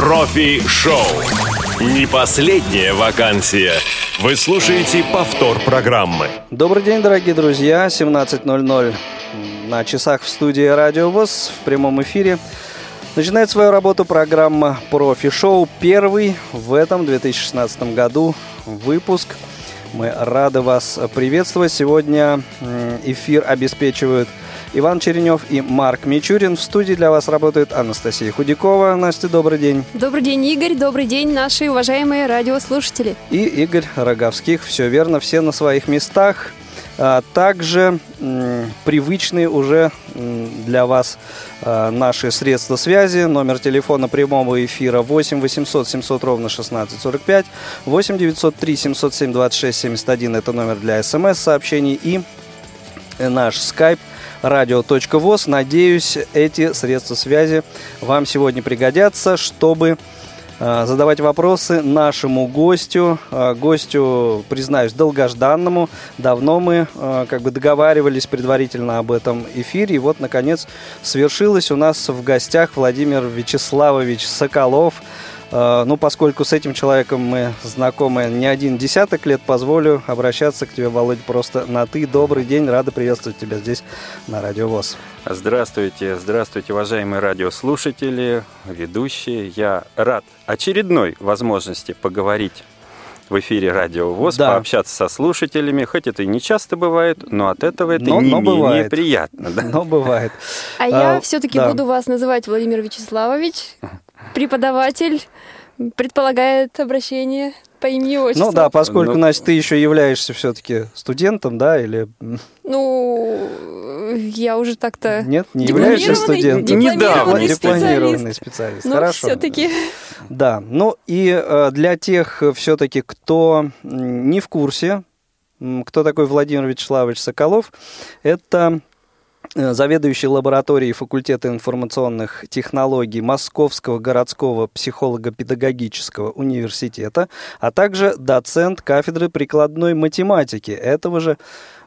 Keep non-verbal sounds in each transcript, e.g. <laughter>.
Профи-шоу. Не последняя вакансия. Вы слушаете повтор программы. Добрый день, дорогие друзья. 17.00 на часах в студии Радио ВОЗ в прямом эфире. Начинает свою работу программа «Профи-шоу». Первый в этом 2016 году выпуск. Мы рады вас приветствовать. Сегодня эфир обеспечивают Иван Черенев и Марк Мичурин. В студии для вас работает Анастасия Худякова. Настя, добрый день. Добрый день, Игорь. Добрый день, наши уважаемые радиослушатели. И Игорь Роговских. Все верно, все на своих местах. А также м, привычные уже м, для вас а, наши средства связи. Номер телефона прямого эфира 8 800 700 ровно 1645, 8 903 707 26 71 это номер для смс-сообщений и наш скайп радио.воз. Надеюсь, эти средства связи вам сегодня пригодятся, чтобы э, задавать вопросы нашему гостю. Э, гостю, признаюсь, долгожданному. Давно мы э, как бы договаривались предварительно об этом эфире. И вот, наконец, свершилось у нас в гостях Владимир Вячеславович Соколов. Uh, ну, поскольку с этим человеком мы знакомы не один десяток лет, позволю обращаться к тебе, Володь, просто на «ты». Добрый день, рада приветствовать тебя здесь на Радио ВОЗ. Здравствуйте, здравствуйте, уважаемые радиослушатели, ведущие. Я рад очередной возможности поговорить в эфире Радио ВОЗ, да. пообщаться со слушателями, хоть это и не часто бывает, но от этого это но, не но менее бывает. приятно. Да? Но бывает. А, а я все-таки да. буду вас называть Владимир Вячеславович, преподаватель, предполагает обращение по имени отчеству. Ну да, поскольку, ну, Настя, ты еще являешься все-таки студентом, да, или... Ну, я уже так-то... Нет, не являешься студентом. Недавно. Дипломированный специалист. Ну, Хорошо. все-таки... Да, ну и э, для тех все-таки, кто не в курсе, кто такой Владимир Вячеславович Соколов, это заведующий лабораторией факультета информационных технологий Московского городского психолого-педагогического университета, а также доцент кафедры прикладной математики этого же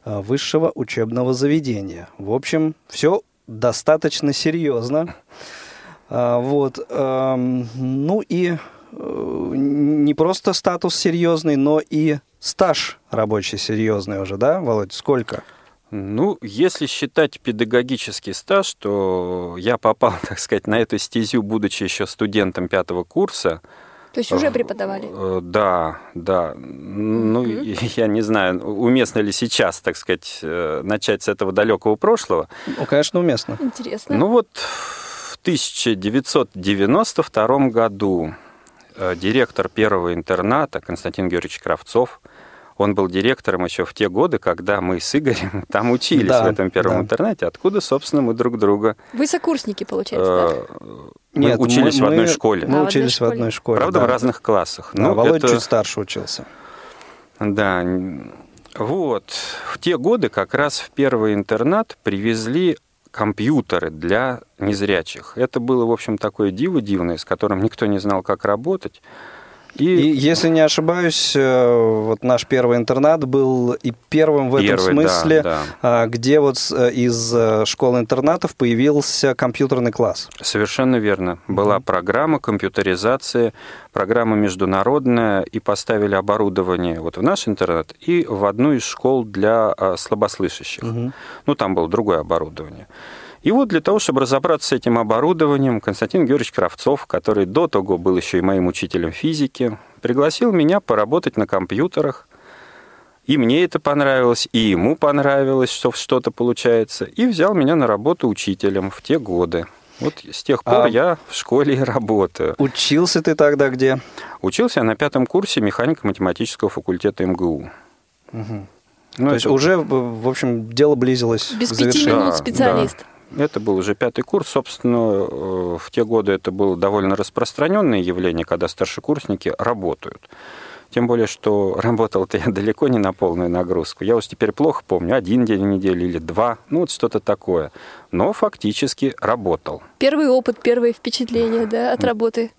высшего учебного заведения. В общем, все достаточно серьезно. Вот. Ну и не просто статус серьезный, но и стаж рабочий серьезный уже, да, Володь? Сколько? Ну, если считать педагогический стаж, то я попал, <laughs> так сказать, на эту стезю, будучи еще студентом пятого курса. То есть уже преподавали? Да, да. Ну, mm-hmm. <laughs> я не знаю, уместно ли сейчас, так сказать, э, начать с этого далекого прошлого. Ну, конечно, уместно. Интересно. Ну вот в 1992 году э, директор первого интерната Константин Георгиевич Кравцов – он был директором еще в те годы, когда мы с Игорем <laughs> там учились да, в этом первом да. интернете. Откуда, собственно, мы друг друга... Вы сокурсники, получается, да? Э, мы Нет, учились мы, в одной школе. Мы а, учились в одной школе. Правда, да. в разных классах. Да, ну, Володя это... чуть старше учился. Да. Вот. В те годы как раз в первый интернат привезли компьютеры для незрячих. Это было, в общем, такое диво дивное, с которым никто не знал, как работать. И... и если не ошибаюсь, э, вот наш первый интернат был и первым в этом первый, смысле, да, да. где вот э, из э, школы-интернатов появился компьютерный класс. Совершенно верно. Была программа компьютеризации, программа международная, и поставили оборудование вот в наш интернат и в одну из школ для слабослышащих. Mm-hmm. Ну, там было другое оборудование. И вот для того, чтобы разобраться с этим оборудованием, Константин Георгиевич Кравцов, который до того был еще и моим учителем физики, пригласил меня поработать на компьютерах. И мне это понравилось, и ему понравилось, что что-то получается. И взял меня на работу учителем в те годы. Вот с тех пор а я в школе и работаю. Учился ты тогда где? Учился я на пятом курсе механико-математического факультета МГУ. Угу. Ну, То есть уже, в общем, дело близилось Без к завершению. пяти минут специалист. Да. Это был уже пятый курс. Собственно, э, в те годы это было довольно распространенное явление, когда старшекурсники работают. Тем более, что работал-то я далеко не на полную нагрузку. Я уж теперь плохо помню, один день в неделю или два, ну вот что-то такое. Но фактически работал. Первый опыт, первые впечатления да, от работы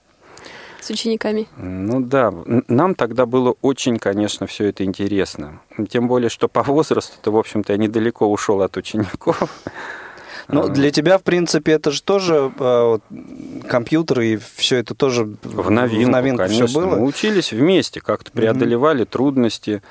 с учениками? Ну да, нам тогда было очень, конечно, все это интересно. Тем более, что по возрасту-то, в общем-то, я недалеко ушел от учеников. Ну, для тебя, в принципе, это же тоже э, компьютеры и все это тоже в новинку, в новинку конечно. все было. Мы учились вместе, как-то преодолевали mm-hmm. трудности,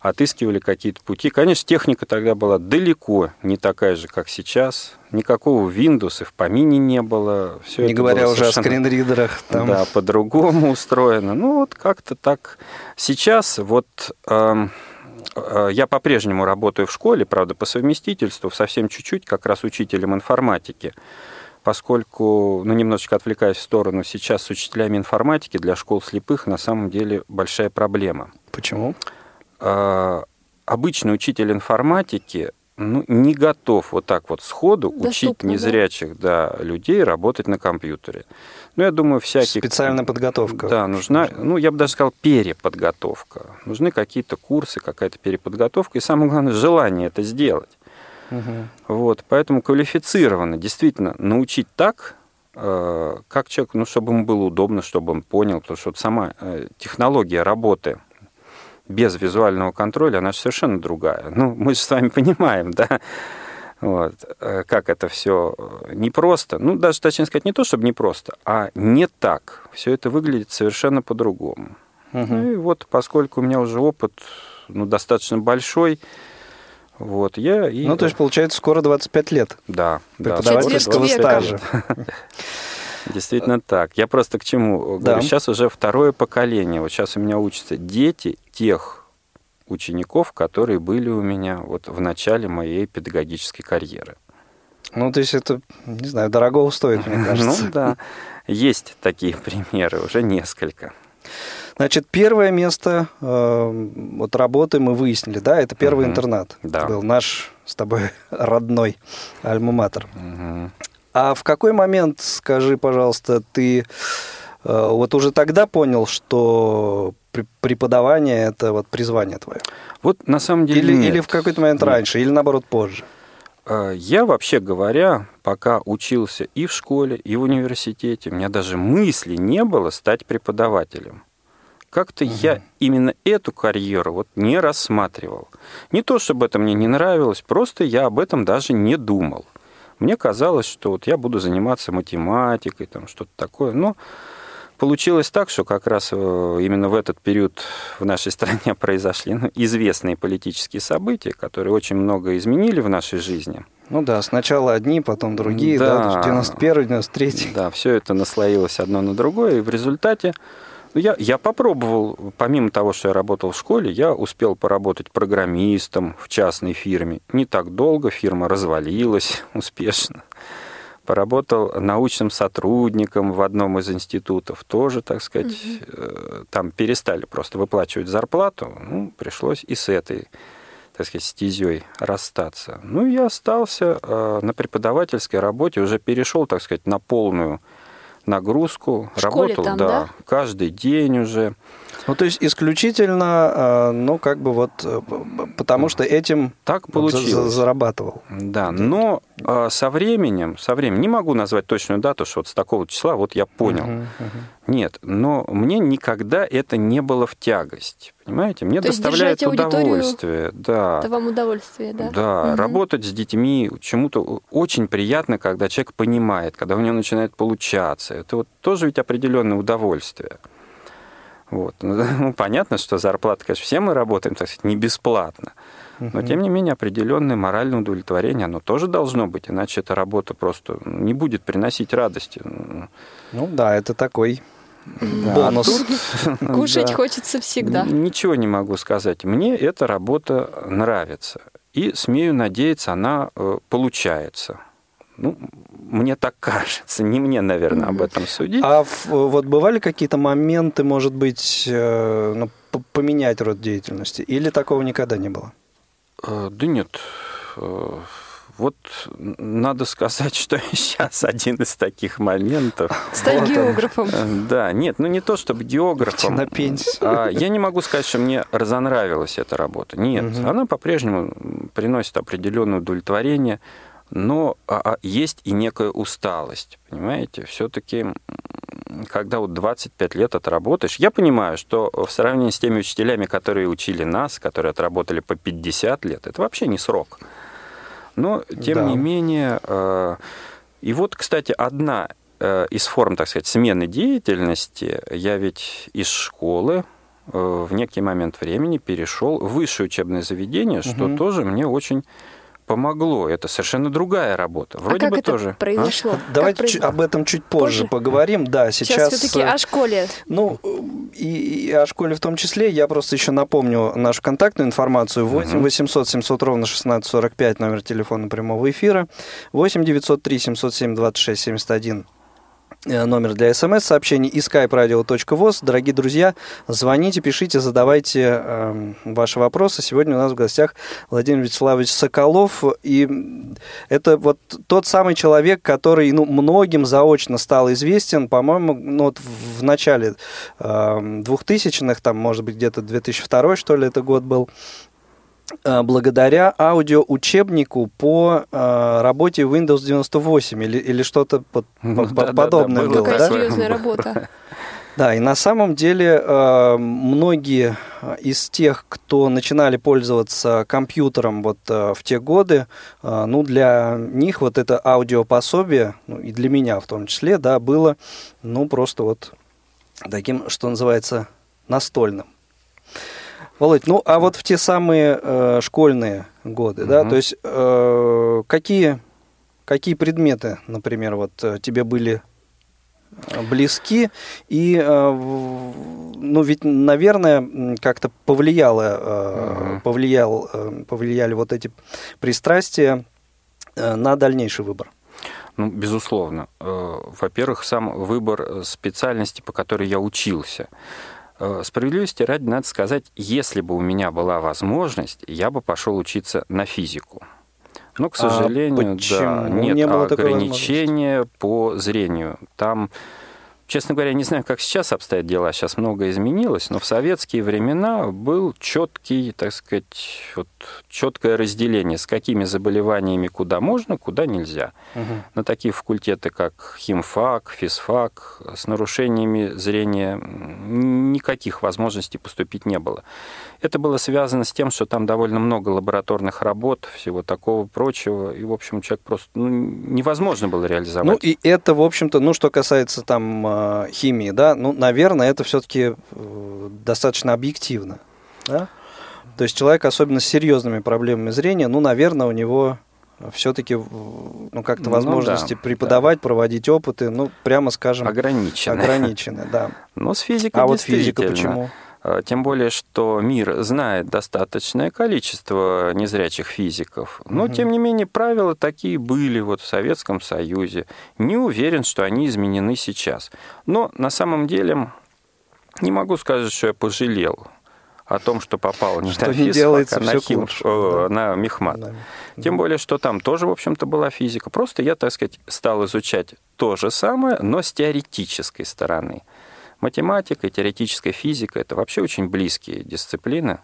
отыскивали какие-то пути. Конечно, техника тогда была далеко не такая же, как сейчас. Никакого Windows и в помине не было. Все не говоря уже о скринридерах. <laughs> Там. Да, по-другому устроено. Ну, вот как-то так. Сейчас вот... Э, я по-прежнему работаю в школе, правда, по совместительству, совсем чуть-чуть, как раз учителем информатики, поскольку, ну, немножечко отвлекаясь в сторону, сейчас с учителями информатики для школ слепых на самом деле большая проблема. Почему? Э, обычный учитель информатики ну, не готов вот так вот сходу Доступно, учить незрячих да? Да, людей работать на компьютере. Ну, я думаю, всякие... Специальная подготовка. Да, нужна, ну, я бы даже сказал, переподготовка. Нужны какие-то курсы, какая-то переподготовка, и самое главное, желание это сделать. Угу. Вот, поэтому квалифицированно, действительно, научить так, э, как человек, ну, чтобы ему было удобно, чтобы он понял, потому что вот сама э, технология работы без визуального контроля, она же совершенно другая. Ну, мы же с вами понимаем, да, вот, э, как это все непросто. Ну, даже, точнее сказать, не то, чтобы непросто, а не так. Все это выглядит совершенно по-другому. Угу. Ну, и вот, поскольку у меня уже опыт ну, достаточно большой, вот, я и... Ну, то есть, получается, скоро 25 лет. Да. Преподавательского да, стажа. <laughs> Действительно так. Я просто к чему да. говорю, сейчас уже второе поколение. Вот сейчас у меня учатся дети тех учеников, которые были у меня вот в начале моей педагогической карьеры. Ну, то есть это, не знаю, дорого стоит, мне <laughs> кажется. Ну, да. Есть такие <laughs> примеры, уже несколько. Значит, первое место э, вот работы мы выяснили, да, это первый угу. интернат. Да. Это был наш с тобой <laughs> родной альма-матер. Угу. А в какой момент, скажи, пожалуйста, ты э, вот уже тогда понял, что преподавание это вот призвание твое? Вот на самом деле или, нет. или в какой-то момент нет. раньше, или наоборот позже? Э, я вообще говоря, пока учился и в школе, и в университете, у меня даже мысли не было стать преподавателем. Как-то угу. я именно эту карьеру вот не рассматривал. Не то, чтобы это мне не нравилось, просто я об этом даже не думал. Мне казалось, что вот я буду заниматься математикой, там что-то такое. Но получилось так, что как раз э, именно в этот период в нашей <laughs> стране произошли ну, известные политические события, которые очень много изменили в нашей жизни. Ну да, сначала одни, потом другие, да, да 91 93 Да, все это наслоилось одно на другое, и в результате ну, я, я попробовал, помимо того, что я работал в школе, я успел поработать программистом в частной фирме. Не так долго, фирма развалилась <laughs> успешно. Поработал научным сотрудником в одном из институтов. Тоже, так сказать, угу. там перестали просто выплачивать зарплату. Ну, пришлось и с этой так сказать, стезей расстаться. Ну, я остался э, на преподавательской работе, уже перешел, так сказать, на полную нагрузку, в работал, там, да, да, каждый день уже. Ну, то есть исключительно, а, ну, как бы вот, э, потому что этим так получилось. зарабатывал. Да, но а, со временем, со временем, не могу назвать точную дату, что вот с такого числа вот я понял. Угу, угу. Нет, но мне никогда это не было в тягость. Понимаете, мне То доставляет удовольствие. Да. Это вам удовольствие, да? Да, угу. работать с детьми чему-то очень приятно, когда человек понимает, когда у него начинает получаться. Это вот тоже ведь определенное удовольствие. Вот. <laughs> Ну, понятно, что зарплата, конечно, все мы работаем, так сказать, не бесплатно. Но, тем не менее, определенное моральное удовлетворение, оно тоже должно быть, иначе эта работа просто не будет приносить радости. Ну да, это такой да, бонус. <laughs> Кушать да. хочется всегда. Ничего не могу сказать. Мне эта работа нравится. И, смею надеяться, она э, получается. Ну, мне так кажется, не мне, наверное, об этом судить. А вот бывали какие-то моменты, может быть, э, ну, поменять род деятельности? Или такого никогда не было? Э, да нет. Э, вот надо сказать, <laughs> что сейчас один из таких моментов. Стать вот географом. Да, нет, ну не то чтобы географом. на пенсию. А, я не могу сказать, что мне разонравилась эта работа. Нет, угу. она по-прежнему приносит определенное удовлетворение но а, а, есть и некая усталость, понимаете? Все-таки, когда вот 25 лет отработаешь, я понимаю, что в сравнении с теми учителями, которые учили нас, которые отработали по 50 лет, это вообще не срок. Но, тем да. не менее, э, и вот, кстати, одна э, из форм, так сказать, смены деятельности, я ведь из школы э, в некий момент времени перешел в высшее учебное заведение, угу. что тоже мне очень помогло. Это совершенно другая работа. А Вроде а как бы это тоже. произошло? А? Давайте произошло? об этом чуть позже, позже? поговорим. Да, сейчас. Сейчас все-таки о школе. Ну и, и о школе в том числе. Я просто еще напомню нашу контактную информацию. 8 800 700 ровно 1645 номер телефона прямого эфира. 8 903 707 26 71 Э, номер для смс-сообщений и skype-radio.voz. Дорогие друзья, звоните, пишите, задавайте э, ваши вопросы. Сегодня у нас в гостях Владимир Вячеславович Соколов. И это вот тот самый человек, который ну, многим заочно стал известен, по-моему, ну, вот в начале э, 2000-х, там, может быть, где-то 2002 что ли, это год был, Э, благодаря аудиоучебнику по э, работе Windows 98 или, или что-то под, ну, по, да, подобное да, да, было. Какая да? серьезная работа. <laughs> Да, и на самом деле э, многие из тех, кто начинали пользоваться компьютером вот в те годы, ну, для них вот это аудиопособие, ну, и для меня в том числе, да, было, ну, просто вот таким, что называется, настольным. Володь, ну а вот в те самые э, школьные годы, угу. да, то есть э, какие, какие предметы, например, вот э, тебе были э, близки и э, ну ведь наверное как-то повлияло угу. повлиял повлияли вот эти пристрастия на дальнейший выбор ну, безусловно. Во-первых, сам выбор специальности, по которой я учился. Э, справедливости ради надо сказать, если бы у меня была возможность, я бы пошел учиться на физику. Но, к а сожалению, а да, нет не ограничения по зрению. Там Честно говоря, не знаю, как сейчас обстоят дела, сейчас многое изменилось, но в советские времена был четкий, так сказать, вот, четкое разделение, с какими заболеваниями куда можно, куда нельзя. Угу. На такие факультеты, как химфак, физфак, с нарушениями зрения никаких возможностей поступить не было. Это было связано с тем, что там довольно много лабораторных работ, всего такого прочего, и, в общем, человек просто ну, невозможно было реализовать. Ну, и это, в общем-то, ну, что касается там а, химии, да, ну, наверное, это все-таки э, достаточно объективно, да? То есть человек, особенно с серьезными проблемами зрения, ну, наверное, у него все-таки ну, как-то возможности ну, да, преподавать, да. проводить опыты, ну, прямо скажем... Ограничены. Ограничены, да. Но с физикой А вот физика почему? Э, тем более, что мир знает достаточное количество незрячих физиков. Но, угу. тем не менее, правила такие были вот в Советском Союзе. Не уверен, что они изменены сейчас. Но на самом деле не могу сказать, что я пожалел о том, что попал не что на не делается на, хим, лучше, э, да. на мехмат. Да. Тем более, что там тоже, в общем-то, была физика. Просто я, так сказать, стал изучать то же самое, но с теоретической стороны. Математика и теоретическая физика – это вообще очень близкие дисциплины.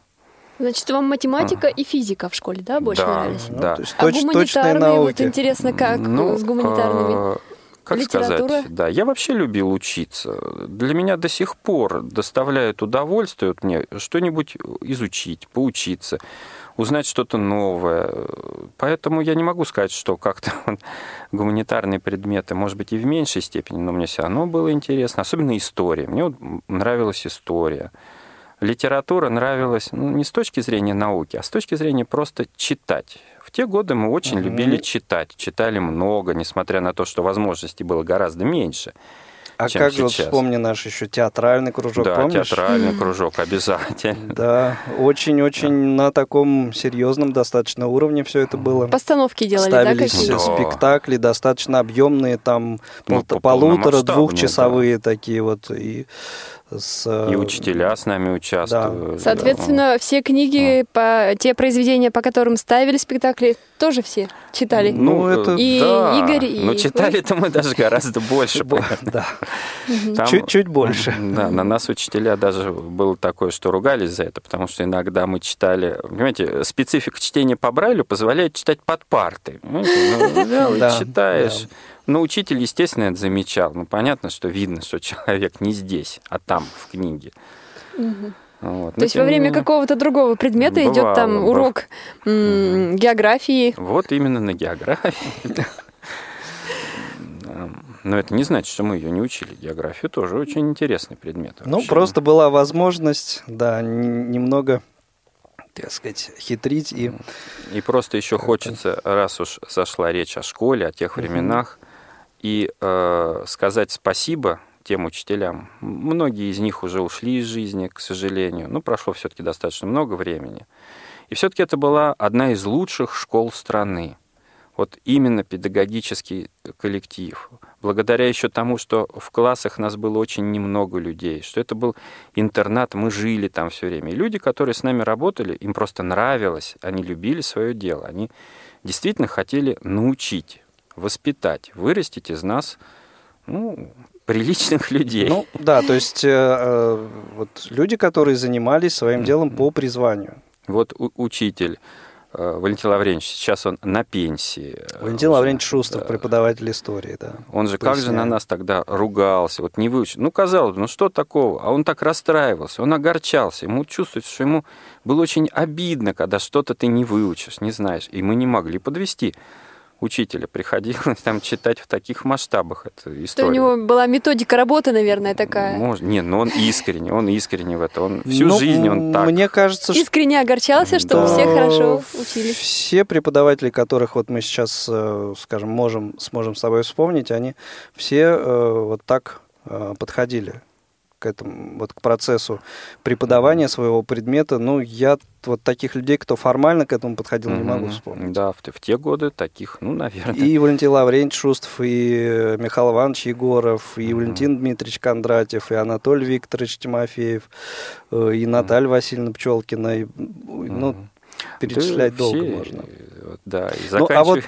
Значит, вам математика и физика в школе, да, больше да, нравились? Да. Ну, а точ, гуманитарные, вот интересно, как ну, с гуманитарными? Как Литература? сказать, да, я вообще любил учиться. Для меня до сих пор доставляет удовольствие вот мне что-нибудь изучить, поучиться узнать что-то новое. Поэтому я не могу сказать, что как-то <laughs> гуманитарные предметы, может быть, и в меньшей степени, но мне все равно было интересно. Особенно история. Мне вот нравилась история. Литература нравилась ну, не с точки зрения науки, а с точки зрения просто читать. В те годы мы очень mm-hmm. любили читать, читали много, несмотря на то, что возможностей было гораздо меньше. А чем как сейчас. же, вспомни наш еще театральный кружок, да, помнишь? театральный кружок, обязательно. <laughs> Да, очень-очень на таком серьезном достаточно уровне все это было. Постановки делали, Ставились да, спектакли достаточно объемные, там ну, полутора-двухчасовые такие вот. И с... И учителя с нами участвуют. Да. Соответственно, да. все книги, по, те произведения, по которым ставили спектакли, тоже все читали. Ну, это и да. Игорь, и Но читали-то мы даже гораздо больше. Да. Чуть больше. Да, на нас учителя даже было такое, что ругались за это, потому что иногда мы читали... Понимаете, специфика чтения по Брайлю позволяет читать под парты. Ну, читаешь ну, учитель, естественно, это замечал. Ну, понятно, что видно, что человек не здесь, а там, в книге. Вот. То есть во время какого-то другого предмета бывало, идет там урок м- географии. Вот именно на географии. <laughs> Но это не значит, что мы ее не учили. Географию тоже очень интересный предмет. Ну, просто была возможность, да, немного так сказать, хитрить и... И просто еще хочется, раз уж зашла речь о школе, о тех временах, и э, сказать спасибо тем учителям. Многие из них уже ушли из жизни, к сожалению. Ну, прошло все-таки достаточно много времени. И все-таки это была одна из лучших школ страны. Вот именно педагогический коллектив. Благодаря еще тому, что в классах нас было очень немного людей, что это был интернат, мы жили там все время. И люди, которые с нами работали, им просто нравилось, они любили свое дело, они действительно хотели научить, воспитать, вырастить из нас ну, приличных людей. Ну да, то есть э, э, вот люди, которые занимались своим делом по призванию. Вот учитель э, Валентин Лавренч, сейчас он на пенсии. Валентин Лавренч Шустер, преподаватель истории, да. Он же Поясняю. как же на нас тогда ругался, вот не выучил. Ну, казалось бы, ну что такого? А он так расстраивался, он огорчался. Ему чувствуется, что ему было очень обидно, когда что-то ты не выучишь, не знаешь. И мы не могли подвести учителя приходилось <laughs> там читать в таких масштабах эту историю. Что у него была методика работы, наверное, такая. Может, не, но он искренне, он искренне в это, он всю ну, жизнь он так. Мне кажется, что... Искренне огорчался, что все хорошо учились. Все преподаватели, которых вот мы сейчас, э, скажем, можем, сможем с тобой вспомнить, они все э, вот так э, подходили к этому, вот к процессу преподавания своего предмета, ну, я вот таких людей, кто формально к этому подходил, не могу вспомнить. Да, в, в те годы таких, ну, наверное. И Валентин Лаврентьевич Шустов, и Михаил Иванович Егоров, и Валентин Дмитриевич Кондратьев, и Анатолий Викторович Тимофеев, э, и Наталья Васильевна Пчелкина, и, ну, перечислять да, долго все, можно. Да, и заканчивать... Ну, а вот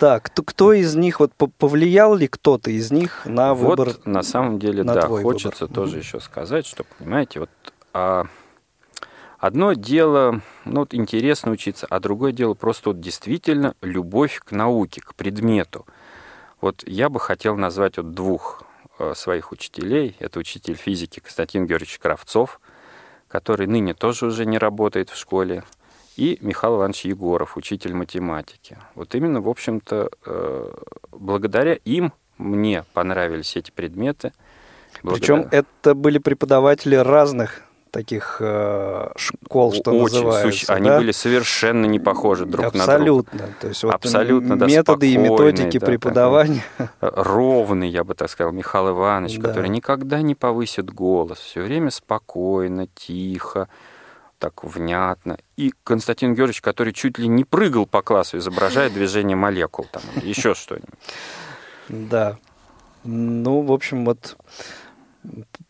да, кто, кто из них, вот повлиял ли кто-то из них на выбор? Вот на самом деле, на да, хочется выбор. тоже mm-hmm. еще сказать, что, понимаете, вот а, одно дело, ну вот интересно учиться, а другое дело просто вот действительно любовь к науке, к предмету. Вот я бы хотел назвать вот двух э, своих учителей. Это учитель физики Константин Георгиевич Кравцов, который ныне тоже уже не работает в школе и Михаил Иванович Егоров, учитель математики. Вот именно, в общем-то, э, благодаря им мне понравились эти предметы. Благодаря... Причем это были преподаватели разных таких э, школ, что Очень называется. Суще... Да? Они были совершенно не похожи друг Абсолютно. на друга. То есть вот Абсолютно, да, методы и методики да, преподавания. Такой, ровный, я бы так сказал, Михаил Иванович, да. который никогда не повысит голос, все время спокойно, тихо так внятно. И Константин Георгиевич, который чуть ли не прыгал по классу, изображая движение молекул, там, еще что-нибудь. Да. Ну, в общем, вот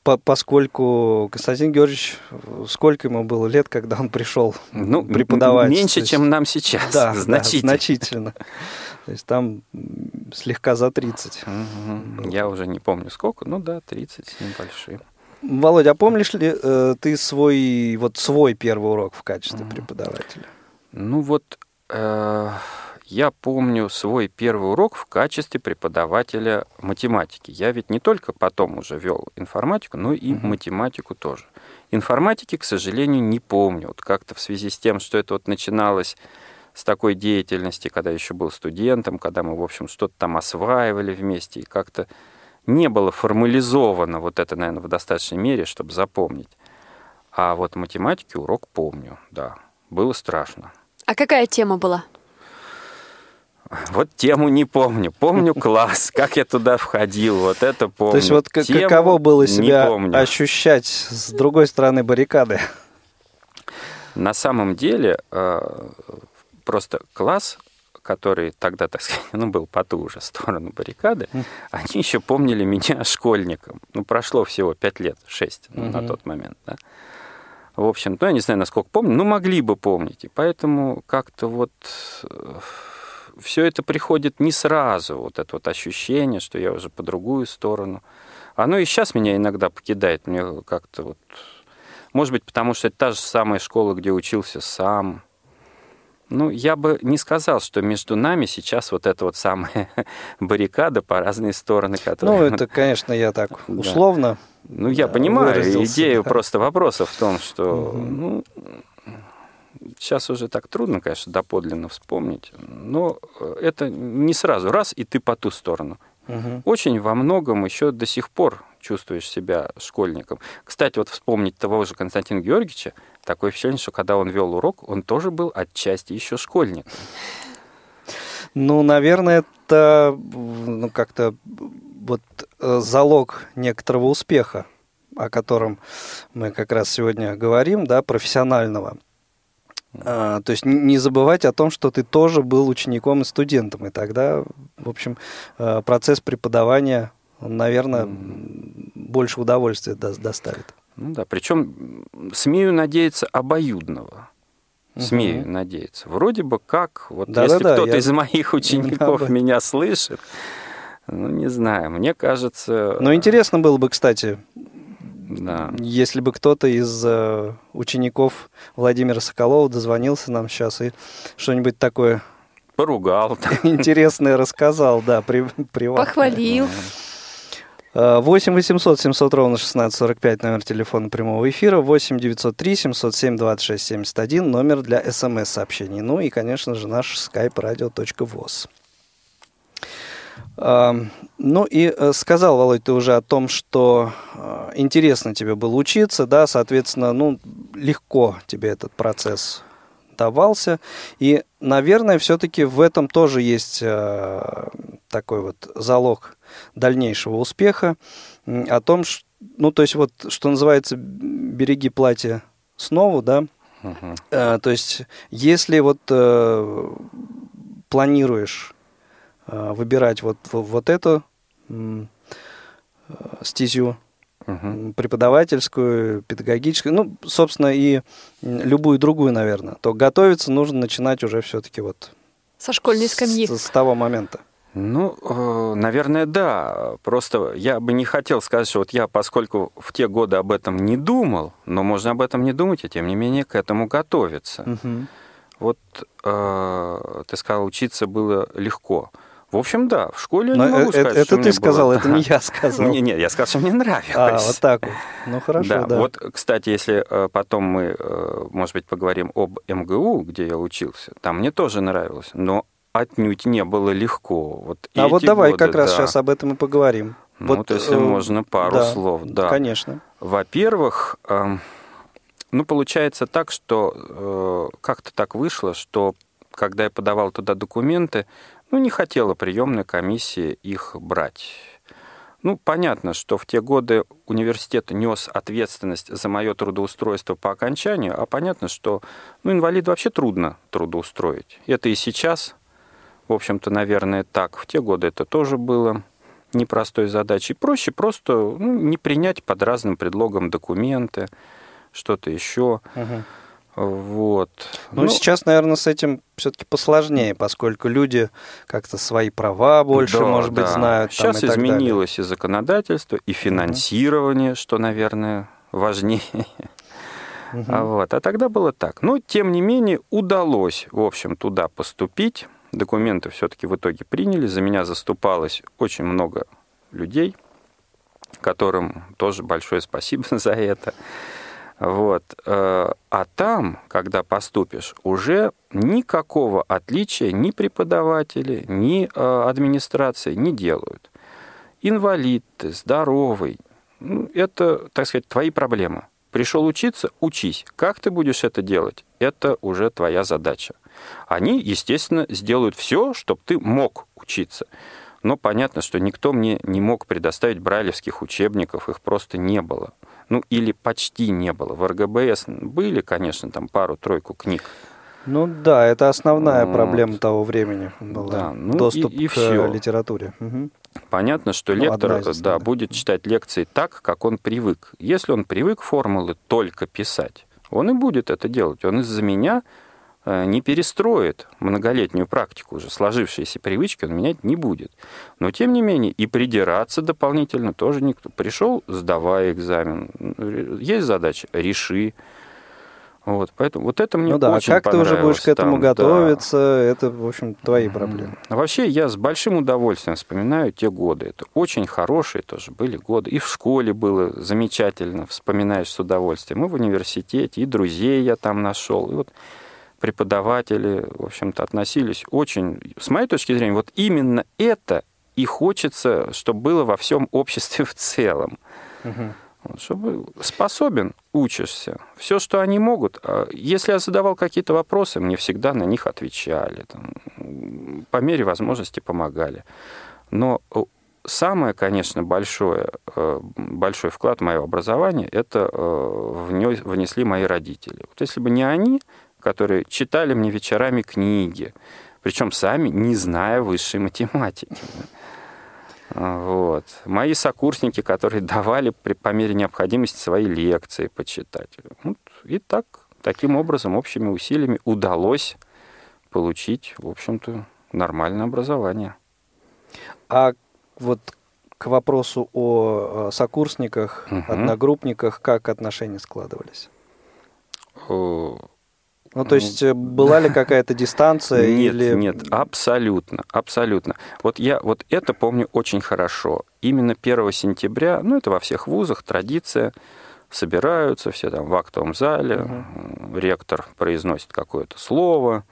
по поскольку Константин Георгиевич, сколько ему было лет, когда он пришел ну, преподавать? Меньше, есть, чем нам сейчас. Да, <laughs> значительно. Да, значительно. То есть там слегка за 30. Угу. Я уже не помню сколько, ну да, 30 с небольшим. Володя, а помнишь ли э, ты свой, вот свой первый урок в качестве mm. преподавателя? Ну вот, э, я помню свой первый урок в качестве преподавателя математики. Я ведь не только потом уже вел информатику, но и mm-hmm. математику тоже. Информатики, к сожалению, не помню. Вот как-то в связи с тем, что это вот начиналось с такой деятельности, когда еще был студентом, когда мы, в общем, что-то там осваивали вместе, и как-то не было формализовано вот это, наверное, в достаточной мере, чтобы запомнить. А вот математики урок помню, да. Было страшно. А какая тема была? Вот тему не помню. Помню <laughs> класс, как я туда входил, вот это помню. То есть вот тему каково было себя ощущать с другой стороны баррикады? На самом деле, э, просто класс который тогда, так сказать, <laughs> ну, был по ту же сторону баррикады, они еще помнили меня <laughs> школьником. Ну, прошло всего пять лет, шесть ну, на тот момент, да. В общем, ну, я не знаю, насколько помню, но могли бы помнить. И поэтому как-то вот э, все это приходит не сразу, вот это вот ощущение, что я уже по другую сторону. Оно и сейчас меня иногда покидает. Мне как-то вот... Может быть, потому что это та же самая школа, где учился сам, Ну, я бы не сказал, что между нами сейчас вот эта вот самая <laughs> баррикада по разные стороны, которые... Ну, <laughs> это, конечно, я так условно. Ну, я понимаю идею да. просто вопроса в том, что угу. ну, сейчас уже так трудно, конечно, доподлинно вспомнить, но это не сразу раз, и ты по ту сторону. Угу. Очень во многом еще до сих пор чувствуешь себя школьником. Кстати, вот вспомнить того же Константина Георгиевича, такое впечатление, что когда он вел урок, он тоже был отчасти еще школьником. Ну, наверное, это ну, как-то вот э, залог некоторого успеха, о котором мы как раз сегодня говорим, да, профессионального. А, то есть не забывать о том, что ты тоже был учеником и студентом, и тогда, в общем, э, процесс преподавания, он, наверное, mm. больше удовольствия доставит. Ну да, причем смею надеяться обоюдного. Смею угу. надеяться. Вроде бы как, вот да, если да, кто-то я... из моих <laughs> учеников меня слышит, ну не знаю, мне кажется. Ну интересно было бы, кстати, да. Если бы кто-то из э, учеников Владимира Соколова дозвонился нам сейчас и что-нибудь такое поругал, <laughs> интересное рассказал, да, при, при Похвалил. 8 800 700 ровно 1645 номер телефона прямого эфира, 8 903 707 26 71 номер для смс-сообщений. Ну и, конечно же, наш skype radio.voz. Ну и э, сказал, Володь, ты уже о том, что э, интересно тебе было учиться, да, соответственно, ну, легко тебе этот процесс давался. И, наверное, все-таки в этом тоже есть э, такой вот залог дальнейшего успеха. О том, что, ну, то есть вот, что называется, береги платье снова, да. Uh-huh. То есть, если вот планируешь Э, выбирать вот, вот эту э, стезю, угу. преподавательскую, педагогическую, ну, собственно, и любую другую, наверное, то готовиться нужно начинать уже все-таки вот со школьной скамьи. С, с того момента. Ну, э, наверное, да. Просто я бы не хотел сказать, что вот я, поскольку в те годы об этом не думал, но можно об этом не думать, и тем не менее к этому готовиться. Угу. Вот э, ты сказал, учиться было легко. В общем, да, в школе я не могу это, сказать, это ты сказал, было... это не <laughs> я сказал. Не, не, я сказал, что мне нравилось. А, вот так вот. Ну, хорошо, да. да. Вот, кстати, если э, потом мы, э, может быть, поговорим об МГУ, где я учился, там мне тоже нравилось, но отнюдь не было легко. Вот а вот давай годы, как раз да. сейчас об этом и поговорим. Ну, вот, если э, можно, пару да, слов. Да, конечно. Во-первых, э, ну, получается так, что э, как-то так вышло, что когда я подавал туда документы, ну, не хотела приемная комиссия их брать. Ну, понятно, что в те годы университет нес ответственность за мое трудоустройство по окончанию, а понятно, что ну, инвалид вообще трудно трудоустроить. Это и сейчас, в общем-то, наверное, так. В те годы это тоже было непростой задачей. Проще просто ну, не принять под разным предлогом документы, что-то еще. Угу. Вот. Ну, ну, сейчас, наверное, с этим все-таки посложнее, поскольку люди как-то свои права больше, да, может да. быть, знают. Сейчас и изменилось далее. и законодательство, и финансирование, угу. что, наверное, важнее. Угу. А, вот. а тогда было так. Но, тем не менее, удалось, в общем, туда поступить. Документы все-таки в итоге приняли. За меня заступалось очень много людей, которым тоже большое спасибо <laughs> за это. Вот. Э, а там, когда поступишь, уже никакого отличия ни преподаватели, ни э, администрация не делают. Инвалид ты, здоровый, ну, это, так сказать, твои проблемы. Пришел учиться, учись. Как ты будешь это делать, это уже твоя задача. Они, естественно, сделают все, чтобы ты мог учиться. Но понятно, что никто мне не мог предоставить брайлевских учебников, их просто не было ну или почти не было. В РГБС были, конечно, там пару-тройку книг. Ну да, это основная вот. проблема того времени была. Да, ну доступ и, и к все. литературе. Угу. Понятно, что ну, лектор да, да, будет читать лекции так, как он привык. Если он привык формулы только писать, он и будет это делать. Он из-за меня Э, не перестроит многолетнюю практику уже, сложившиеся привычки он менять не будет. Но, тем не менее, и придираться дополнительно тоже никто. Пришел, сдавай экзамен. Есть задача, реши. Вот, поэтому вот это мне ну да, очень а как ты уже будешь к этому там, готовиться, да. это, в общем, твои проблемы. Вообще, я с большим удовольствием вспоминаю те годы. Это очень хорошие тоже были годы. И в школе было замечательно, вспоминаешь с удовольствием. И в университете, и друзей я там нашел. И вот преподаватели, в общем-то, относились очень... С моей точки зрения, вот именно это и хочется, чтобы было во всем обществе <laughs> в целом. Угу чтобы способен, учишься. Все, что они могут. А если я задавал какие-то вопросы, мне всегда на них отвечали. Там, по мере возможности помогали. Но э, самое, конечно, большое, э, большой вклад в мое образование это э, внесли мои родители. Вот если бы не они, которые читали мне вечерами книги, причем сами не зная высшей математики. Вот. Мои сокурсники, которые давали при, по мере необходимости свои лекции почитать. Вот. И так, таким образом, общими усилиями удалось получить, в общем-то, нормальное образование. А вот к вопросу о сокурсниках, угу. одногруппниках, как отношения складывались? Ну, то есть э, была ли какая-то дистанция нет, или... Нет, абсолютно, абсолютно. Вот я вот это помню очень хорошо. Именно 1 сентября, ну, это во всех вузах традиция, собираются все там в актовом зале, угу. ректор произносит какое-то слово,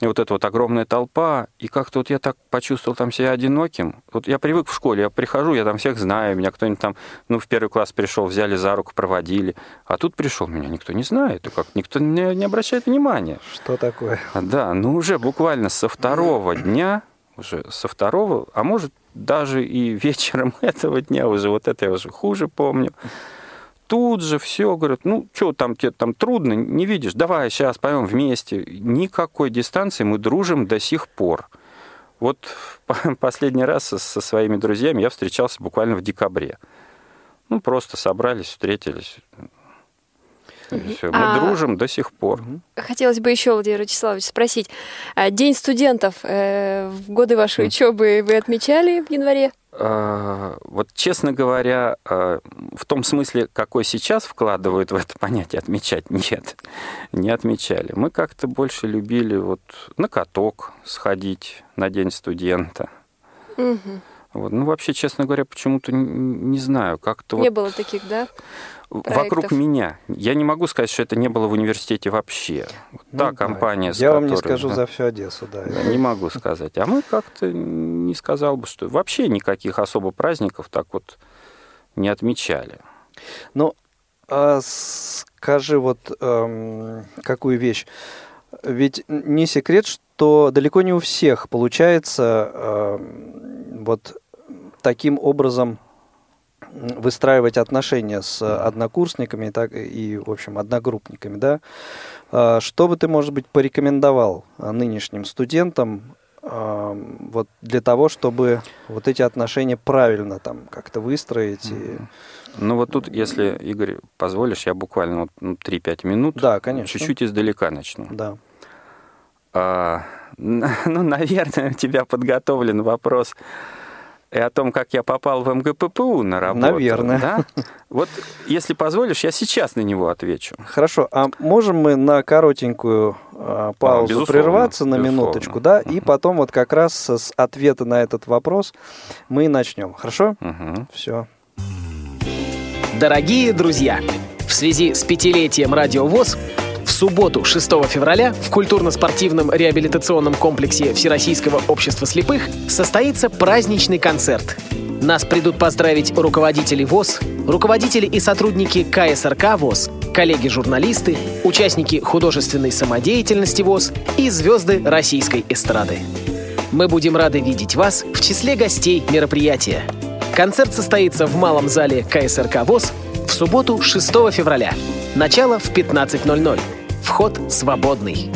и вот эта вот огромная толпа, и как-то вот я так почувствовал там себя одиноким. Вот я привык в школе, я прихожу, я там всех знаю, меня кто-нибудь там, ну, в первый класс пришел, взяли за руку, проводили. А тут пришел, меня никто не знает, и как никто не, не обращает внимания. Что такое? А, да, ну уже буквально со второго дня, уже со второго, а может даже и вечером <laughs> этого дня уже, вот это я уже хуже помню, тут же все, говорят, ну, что там, тебе там трудно, не видишь, давай сейчас пойдем вместе. Никакой дистанции, мы дружим до сих пор. Вот <laughs> последний раз со своими друзьями я встречался буквально в декабре. Ну, просто собрались, встретились. Все. Мы а... дружим до сих пор. Хотелось бы еще, Владимир Вячеславович, спросить. А День студентов э, в годы вашей учебы вы отмечали в январе? А, вот, честно говоря, а, в том смысле, какой сейчас вкладывают в это понятие отмечать, нет, не отмечали. Мы как-то больше любили вот на каток сходить на День студента. Угу. Вот. Ну, вообще, честно говоря, почему-то не знаю, как-то Не вот... было таких, да? Проектов. Вокруг меня. Я не могу сказать, что это не было в университете вообще. Вот ну, та да. компания, с Я которой, вам не скажу да, за всю Одессу, да. да. Не могу сказать. А мы как-то не сказал бы, что вообще никаких особо праздников так вот не отмечали. Ну, а скажи вот эм, какую вещь. Ведь не секрет, что далеко не у всех получается э, вот таким образом выстраивать отношения с однокурсниками так, и, в общем, одногруппниками, да, а, что бы ты, может быть, порекомендовал нынешним студентам а, вот для того, чтобы вот эти отношения правильно там как-то выстроить? И... Ну вот тут, если, Игорь, позволишь, я буквально вот, ну, 3-5 минут да, конечно. чуть-чуть издалека начну. Да. А, <laughs> ну, наверное, у тебя подготовлен вопрос и о том, как я попал в МГППУ на работу. Наверное. Да? Вот, если позволишь, я сейчас на него отвечу. Хорошо. А можем мы на коротенькую э, паузу а, прерваться на безусловно. минуточку, да? Угу. И потом вот как раз с ответа на этот вопрос мы начнем. Хорошо? Угу. Все. Дорогие друзья, в связи с пятилетием Радио ВОЗ субботу, 6 февраля, в культурно-спортивном реабилитационном комплексе Всероссийского общества слепых состоится праздничный концерт. Нас придут поздравить руководители ВОЗ, руководители и сотрудники КСРК ВОЗ, коллеги-журналисты, участники художественной самодеятельности ВОЗ и звезды российской эстрады. Мы будем рады видеть вас в числе гостей мероприятия. Концерт состоится в малом зале КСРК ВОЗ в субботу 6 февраля. Начало в 15.00. Вход свободный.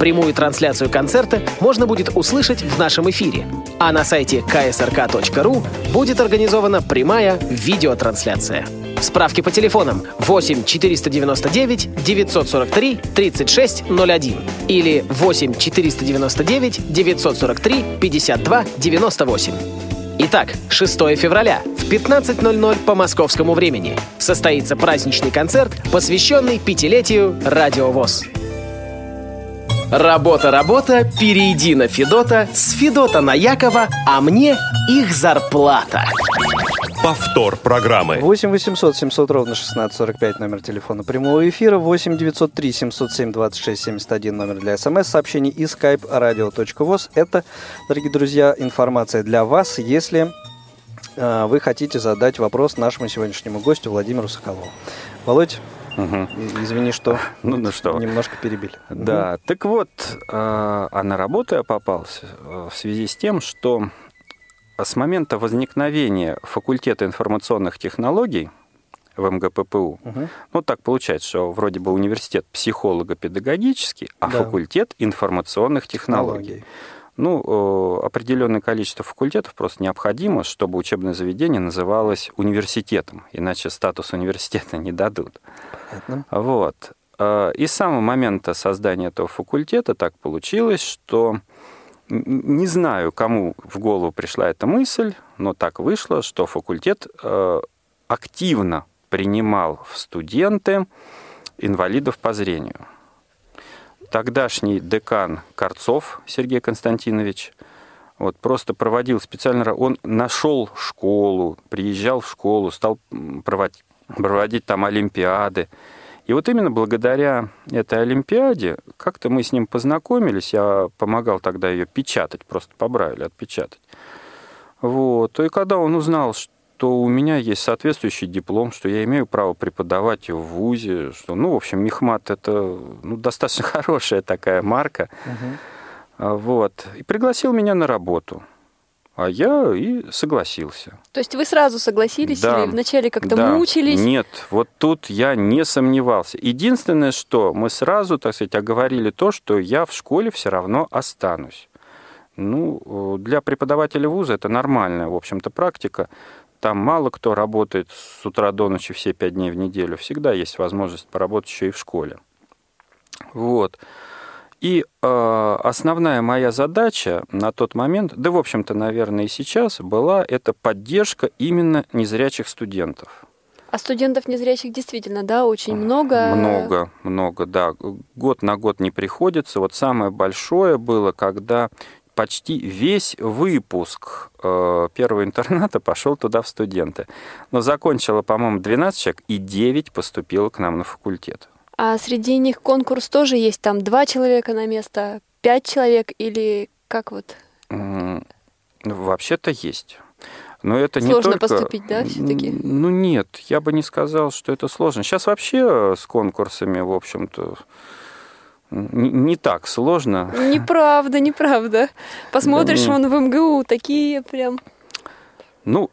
Прямую трансляцию концерта можно будет услышать в нашем эфире, а на сайте ksrk.ru будет организована прямая видеотрансляция. Справки по телефонам 8 499 943 3601 или 8 499 943 52 98. Итак, 6 февраля в 15.00 по московскому времени состоится праздничный концерт, посвященный пятилетию Радио ВОЗ. Работа, работа, перейди на Федота, с Федота на Якова, а мне их зарплата. Повтор программы. 8 800 700 ровно 1645 номер телефона прямого эфира, 8 903 707 26 71 номер для смс-сообщений и skype radio.voz. Это, дорогие друзья, информация для вас, если вы хотите задать вопрос нашему сегодняшнему гостю Владимиру Соколову. Володь, Угу. Извини, что, <laughs> ну, ну что немножко перебили. Да, угу. так вот, э, а на работу я попался э, в связи с тем, что с момента возникновения факультета информационных технологий в МГППУ, угу. ну так получается, что вроде бы университет психолого-педагогический, а да. факультет информационных технологий. технологий. Ну, определенное количество факультетов просто необходимо, чтобы учебное заведение называлось университетом, иначе статус университета <laughs> не дадут. Понятно. Вот. А, и с самого момента создания этого факультета так получилось, что не знаю, кому в голову пришла эта мысль, но так вышло, что факультет э, активно принимал в студенты инвалидов по зрению. Тогдашний декан Корцов Сергей Константинович вот, просто проводил специально... Он нашел школу, приезжал в школу, стал проводить, проводить там олимпиады. И вот именно благодаря этой Олимпиаде как-то мы с ним познакомились, я помогал тогда ее печатать, просто по Брайлю отпечатать. Вот. И когда он узнал, что у меня есть соответствующий диплом, что я имею право преподавать в ВУЗе, что, ну, в общем, Мехмат – это ну, достаточно <laughs> хорошая такая марка. Угу. Вот. И пригласил меня на работу – а я и согласился. То есть вы сразу согласились да, или вначале как-то да, мучились? Нет, вот тут я не сомневался. Единственное, что мы сразу, так сказать, оговорили то, что я в школе все равно останусь. Ну, для преподавателя вуза это нормальная, в общем-то, практика. Там мало кто работает с утра до ночи все пять дней в неделю. Всегда есть возможность поработать еще и в школе. Вот. И э, основная моя задача на тот момент, да, в общем-то, наверное, и сейчас, была это поддержка именно незрячих студентов. А студентов незрячих действительно, да, очень много? Много, много, да. Год на год не приходится. Вот самое большое было, когда почти весь выпуск э, первого интерната пошел туда в студенты. Но закончило, по-моему, 12 человек, и 9 поступило к нам на факультет. А среди них конкурс тоже есть, там два человека на место, пять человек или как вот? Вообще-то есть. Но это сложно не только... поступить, да, все-таки? Ну нет, я бы не сказал, что это сложно. Сейчас вообще с конкурсами, в общем-то, не, не так сложно. Неправда, неправда. Посмотришь, да, он в МГУ такие прям ну,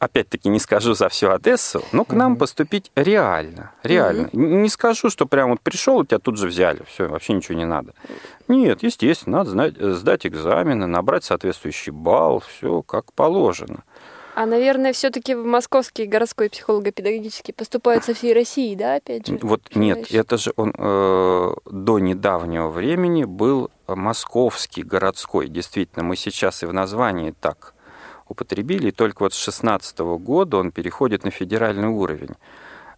опять-таки не скажу за всю Одессу, но к нам поступить реально, реально. Не скажу, что прям вот пришел, тебя тут же взяли, все, вообще ничего не надо. Нет, естественно, надо знать, сдать экзамены, набрать соответствующий балл, все как положено. А, наверное, все-таки в Московский городской психолого-педагогический поступают со всей России, да, опять же? Вот нет, это же он э, до недавнего времени был московский городской. Действительно, мы сейчас и в названии так употребили, и только вот с 2016 года он переходит на федеральный уровень.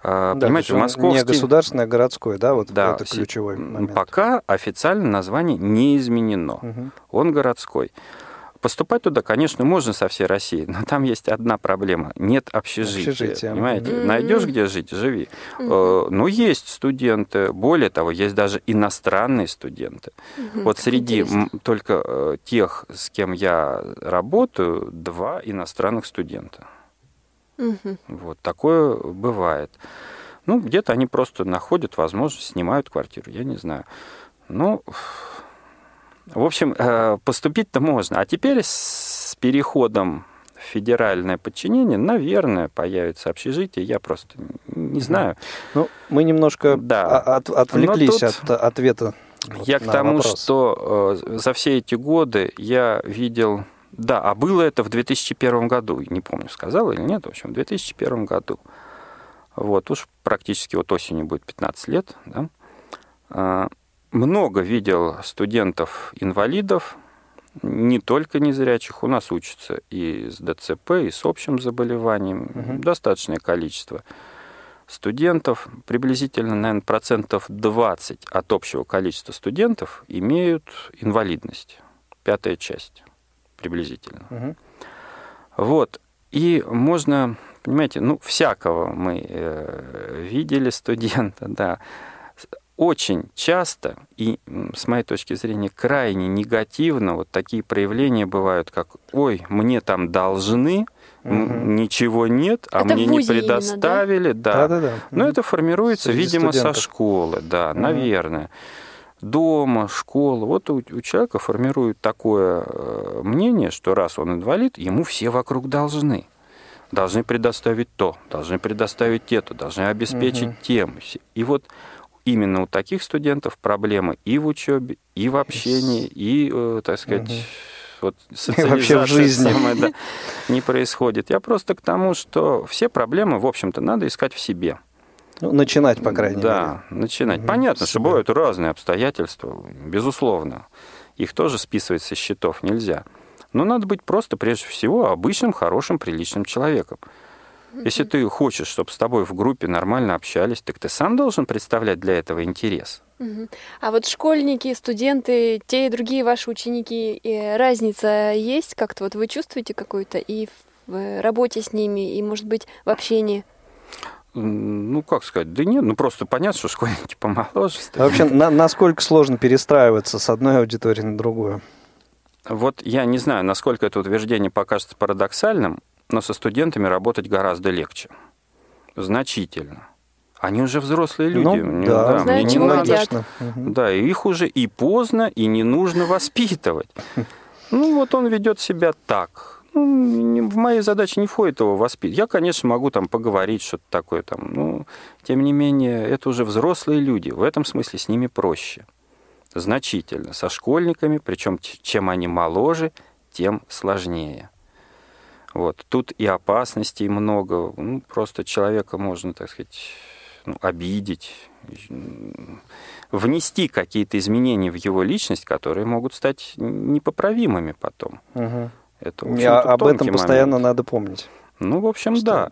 А, да, Понимаете, московский... Не государственное, а городское, да, вот да, это ключевой момент. Пока официально название не изменено. Угу. Он городской. Поступать туда, конечно, можно со всей России, но там есть одна проблема. Нет общежития. общежития. Понимаете? Mm-hmm. Найдешь, где жить, живи. Mm-hmm. Но есть студенты, более того, есть даже иностранные студенты. Mm-hmm. Вот среди Интересно. только э, тех, с кем я работаю, два иностранных студента. Mm-hmm. Вот такое бывает. Ну, где-то они просто находят возможность, снимают квартиру, я не знаю. Ну, в общем, э, поступить-то можно. А теперь с переходом в федеральное подчинение, наверное, появится общежитие. Я просто не знаю. Ну, мы немножко да. от, отвлеклись от ответа. Я к тому, вопрос. что э, за все эти годы я видел... Да, а было это в 2001 году, не помню, сказал или нет, в общем, в 2001 году. Вот, уж практически вот осенью будет 15 лет, да. Много видел студентов-инвалидов, не только незрячих, у нас учатся и с ДЦП, и с общим заболеванием, угу. достаточное количество студентов, приблизительно, наверное, процентов 20 от общего количества студентов имеют инвалидность, пятая часть приблизительно. Угу. Вот, и можно, понимаете, ну, всякого мы э, видели студента, <laughs> да, очень часто и, с моей точки зрения, крайне негативно вот такие проявления бывают, как «Ой, мне там должны», угу. ничего нет, а это мне не предоставили, именно, да? да. Да, да, Но это формируется, Среди видимо, студентов. со школы, да, угу. наверное. Дома, школа. Вот у, у человека формирует такое э, мнение, что раз он инвалид, ему все вокруг должны. Должны предоставить то, должны предоставить это, должны обеспечить угу. тем. И вот именно у таких студентов проблемы и в учебе, и в общении, и, э, так сказать, угу. вот социализация в жизни самая, да, не происходит. Я просто к тому, что все проблемы, в общем-то, надо искать в себе. Ну, начинать, по крайней да, мере. Да, начинать. Угу, Понятно, что бывают разные обстоятельства, безусловно. Их тоже списывать со счетов нельзя. Но надо быть просто, прежде всего, обычным, хорошим, приличным человеком. Если ты хочешь, чтобы с тобой в группе нормально общались, так ты сам должен представлять для этого интерес. А вот школьники, студенты, те и другие ваши ученики, и разница есть как-то? Вот вы чувствуете какую-то и в работе с ними, и, может быть, в общении? Ну, как сказать, да нет, ну просто понятно, что школьники <laughs> помоложе. А вообще, на, насколько сложно перестраиваться с одной аудитории на другую? Вот я не знаю, насколько это утверждение покажется парадоксальным, но со студентами работать гораздо легче. Значительно. Они уже взрослые люди. Ну, да, да Знаю, мне не надо. Да, и их уже и поздно, и не нужно воспитывать. Ну, вот он ведет себя так. Ну, в моей задаче не входит его воспитывать. Я, конечно, могу там поговорить что-то такое там, но тем не менее, это уже взрослые люди. В этом смысле с ними проще. Значительно. Со школьниками, причем чем они моложе, тем сложнее. Вот. Тут и опасностей много. Ну, просто человека можно, так сказать, ну, обидеть, внести какие-то изменения в его личность, которые могут стать непоправимыми потом. Угу. Это, и об этом постоянно момент. надо помнить. Ну, в общем, что? да.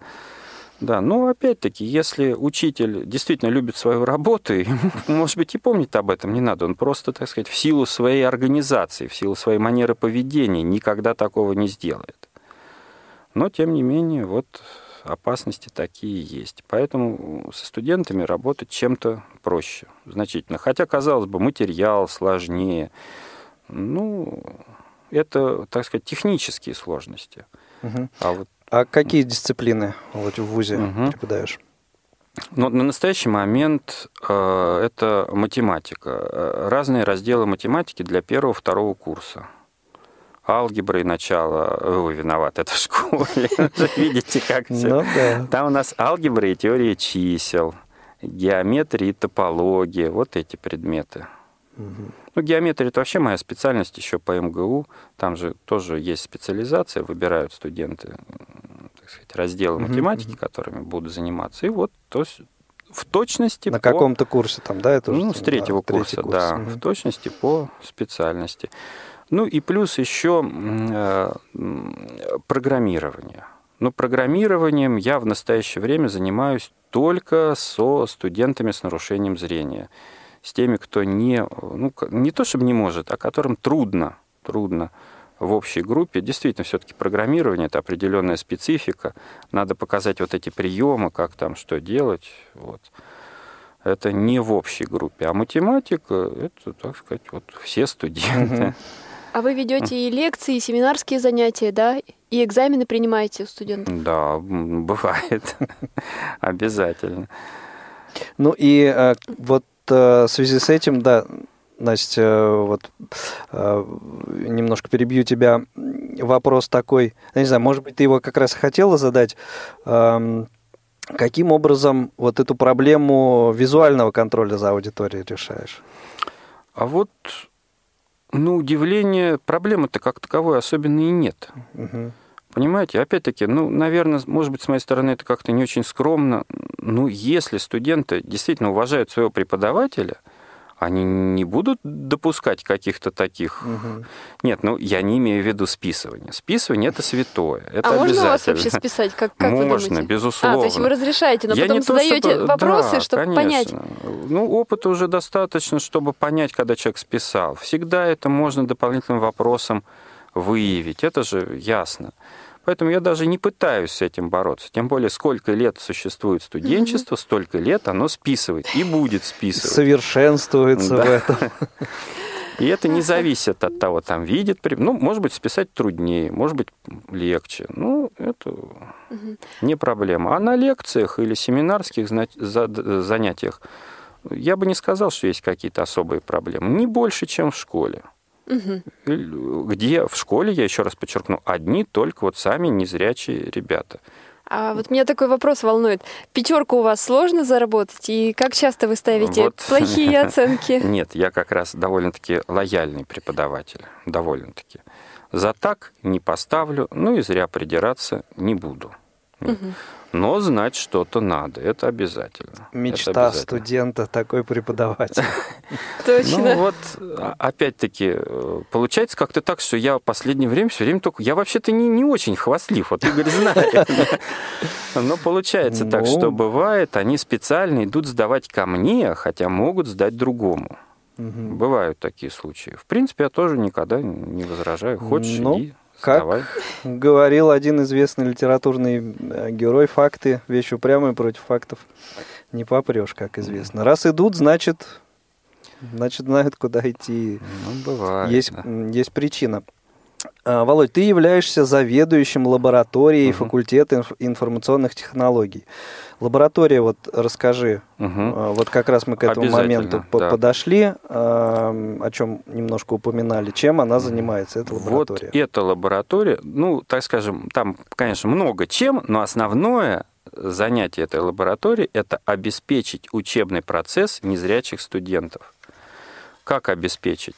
Да, но опять-таки, если учитель действительно любит свою работу, <laughs> ему, может быть, и помнить об этом не надо. Он просто, так сказать, в силу своей организации, в силу своей манеры поведения никогда такого не сделает. Но, тем не менее, вот опасности такие есть. Поэтому со студентами работать чем-то проще, значительно. Хотя, казалось бы, материал сложнее. Ну, это, так сказать, технические сложности. Угу. А, вот... а какие дисциплины вот в ВУЗе угу. преподаешь? Ну, на настоящий момент э, это математика. Э, разные разделы математики для первого-второго курса алгебры начало. Вы виноваты, это в школе. <laughs> Видите, как все. Ну. Там у нас алгебра и теория чисел, геометрия и топология. Вот эти предметы. Ну, геометрия – это вообще моя специальность еще по МГУ. Там же тоже есть специализация, выбирают студенты так сказать, разделы математики, которыми будут заниматься. И вот то есть, в точности На по... каком-то курсе там, да? Это ну, с третьего да, курса, курс. да. Угу. В точности по специальности. Ну и плюс еще э, программирование. Но программированием я в настоящее время занимаюсь только со студентами с нарушением зрения. С теми, кто не, ну, не то чтобы не может, а которым трудно, трудно в общей группе. Действительно, все-таки программирование – это определенная специфика. Надо показать вот эти приемы, как там что делать. Вот. Это не в общей группе. А математика – это, так сказать, вот все студенты. А вы ведете и лекции, и семинарские занятия, да? И экзамены принимаете у студентов? Да, бывает. <laughs> Обязательно. Ну и э, вот э, в связи с этим, да, Настя, э, вот немножко перебью тебя. Вопрос такой, я не знаю, может быть, ты его как раз хотела задать. Эм, каким образом вот эту проблему визуального контроля за аудиторией решаешь? А вот ну, удивление, проблемы-то как таковой особенно и нет. Угу. Понимаете, опять-таки, ну, наверное, может быть, с моей стороны это как-то не очень скромно. Ну, если студенты действительно уважают своего преподавателя, они не будут допускать каких-то таких... Мгм. Нет, ну, я не имею в виду списывание. Списывание – это святое, это а можно вас вообще списать? Как, как вы Можно, думаете? безусловно. А, то есть вы разрешаете, но Я потом не то, задаете чтобы- вопросы, да, чтобы конечно. понять. Ну, опыта уже достаточно, чтобы понять, когда человек списал. Всегда это можно дополнительным вопросом выявить. Это же ясно. Поэтому я даже не пытаюсь с этим бороться. Тем более, сколько лет существует студенчество, столько лет оно списывает и будет списывать. Совершенствуется Да. в этом. И это не зависит от того, там видит, ну, может быть, списать труднее, может быть, легче. Ну, это не проблема. А на лекциях или семинарских занятиях я бы не сказал, что есть какие-то особые проблемы. Не больше, чем в школе. Или- Где в школе, я еще раз подчеркну, одни только вот сами незрячие ребята. А вот меня такой вопрос волнует. Пятерку у вас сложно заработать? И как часто вы ставите Вот. плохие <laughs> оценки? Нет, я как раз довольно-таки лояльный преподаватель. Довольно-таки. За так не поставлю, ну и зря придираться не буду. Но знать что-то надо, это обязательно. Это Мечта обязательно. студента, такой преподаватель. <laughs> Точно. Ну вот, а- опять-таки, э, получается как-то так, что я в последнее время все время только... Я вообще-то не, не очень хвастлив, вот Игорь знает. <laughs> Но получается так, Ну. что бывает, они специально идут сдавать ко мне, хотя могут сдать другому. Бывают такие случаи. В принципе, я тоже никогда не возражаю. Хочешь, Ну, иди, как сдавай. Говорил один известный литературный э, герой, факты, вещь упрямая против фактов не попрешь, как известно. Раз идут, значит, значит знают, куда идти. Ну, бывает. Есть, да. есть причина. А, Володь, ты являешься заведующим лабораторией Мгм. факультета инф- информационных технологий. Лаборатория, вот расскажи, а, вот как раз мы к этому моменту да. подошли, а, о чем немножко упоминали, чем она занимается, эта Вот лаборатория. эта лаборатория, ну, так скажем, там, конечно, много чем, но основное занятие этой лаборатории – это обеспечить учебный процесс незрячих студентов. Как обеспечить?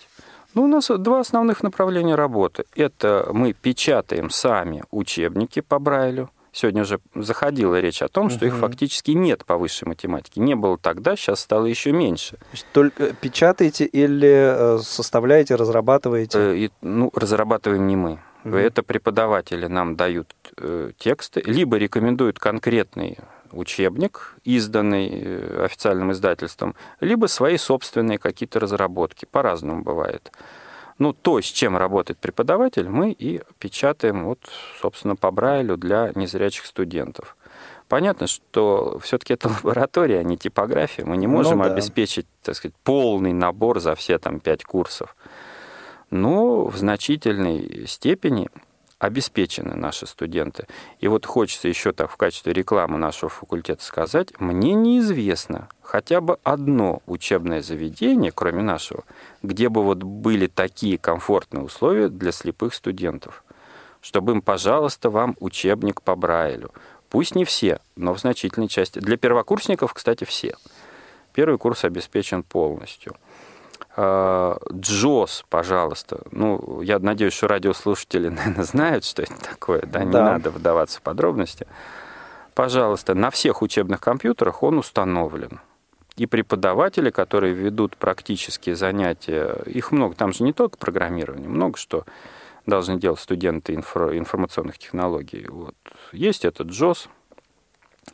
Ну, у нас два основных направления работы. Это мы печатаем сами учебники по Брайлю. Сегодня уже заходила речь о том, что их Мгм. фактически нет по высшей математике. Не было тогда, сейчас стало еще меньше. Только печатаете или э, составляете, разрабатываете? Э, и, ну, разрабатываем не мы. Мгм. Это преподаватели нам дают э, тексты, либо рекомендуют конкретный учебник, изданный э, официальным издательством, либо свои собственные какие-то разработки. По-разному бывает. Ну, то, с чем работает преподаватель, мы и печатаем, вот, собственно, по Брайлю для незрячих студентов. Понятно, что все-таки это <laughs> лаборатория, а не типография. Мы не Ну можем да. обеспечить, так сказать, полный набор за все там пять курсов. Но в значительной степени обеспечены наши студенты. И вот хочется еще так в качестве рекламы нашего факультета сказать, мне неизвестно хотя бы одно учебное заведение, кроме нашего, где бы вот были такие комфортные условия для слепых студентов, чтобы им, пожалуйста, вам учебник по Брайлю. Пусть не все, но в значительной части. Для первокурсников, кстати, все. Первый курс обеспечен полностью. А, Джос, пожалуйста. Ну, я надеюсь, что радиослушатели, <laughs> наверное, знают, что это такое, да, не Да. надо вдаваться в подробности. Пожалуйста, на всех учебных компьютерах он установлен. И преподаватели, которые ведут практические занятия, их много, там же не только программирование, много что должны делать студенты инфо- информационных технологий. Вот. Есть этот JOS,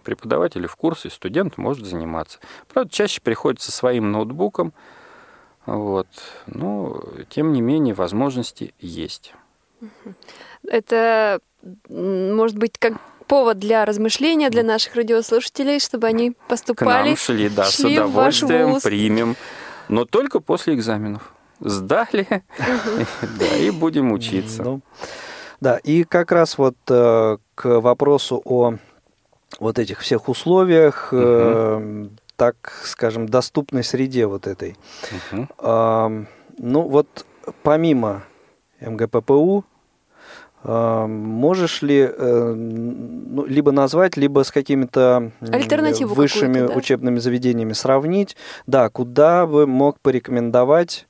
преподаватели в курсе, студент может заниматься. Правда, чаще приходит со своим ноутбуком, вот. но, тем не менее, возможности есть. Это может быть как повод для размышления для наших радиослушателей, чтобы они К поступали. нам шли, да, с шли ваш удовольствием примем, но только после экзаменов. Сдали, да, и будем учиться. Ну, да, и как раз вот э, к вопросу о вот этих всех условиях, э, так скажем, доступной среде вот этой. Мгм. Ам, ну вот помимо МГППУ, можешь ли э, ну, либо назвать, либо с какими-то высшими да? учебными заведениями сравнить? Да, куда бы мог порекомендовать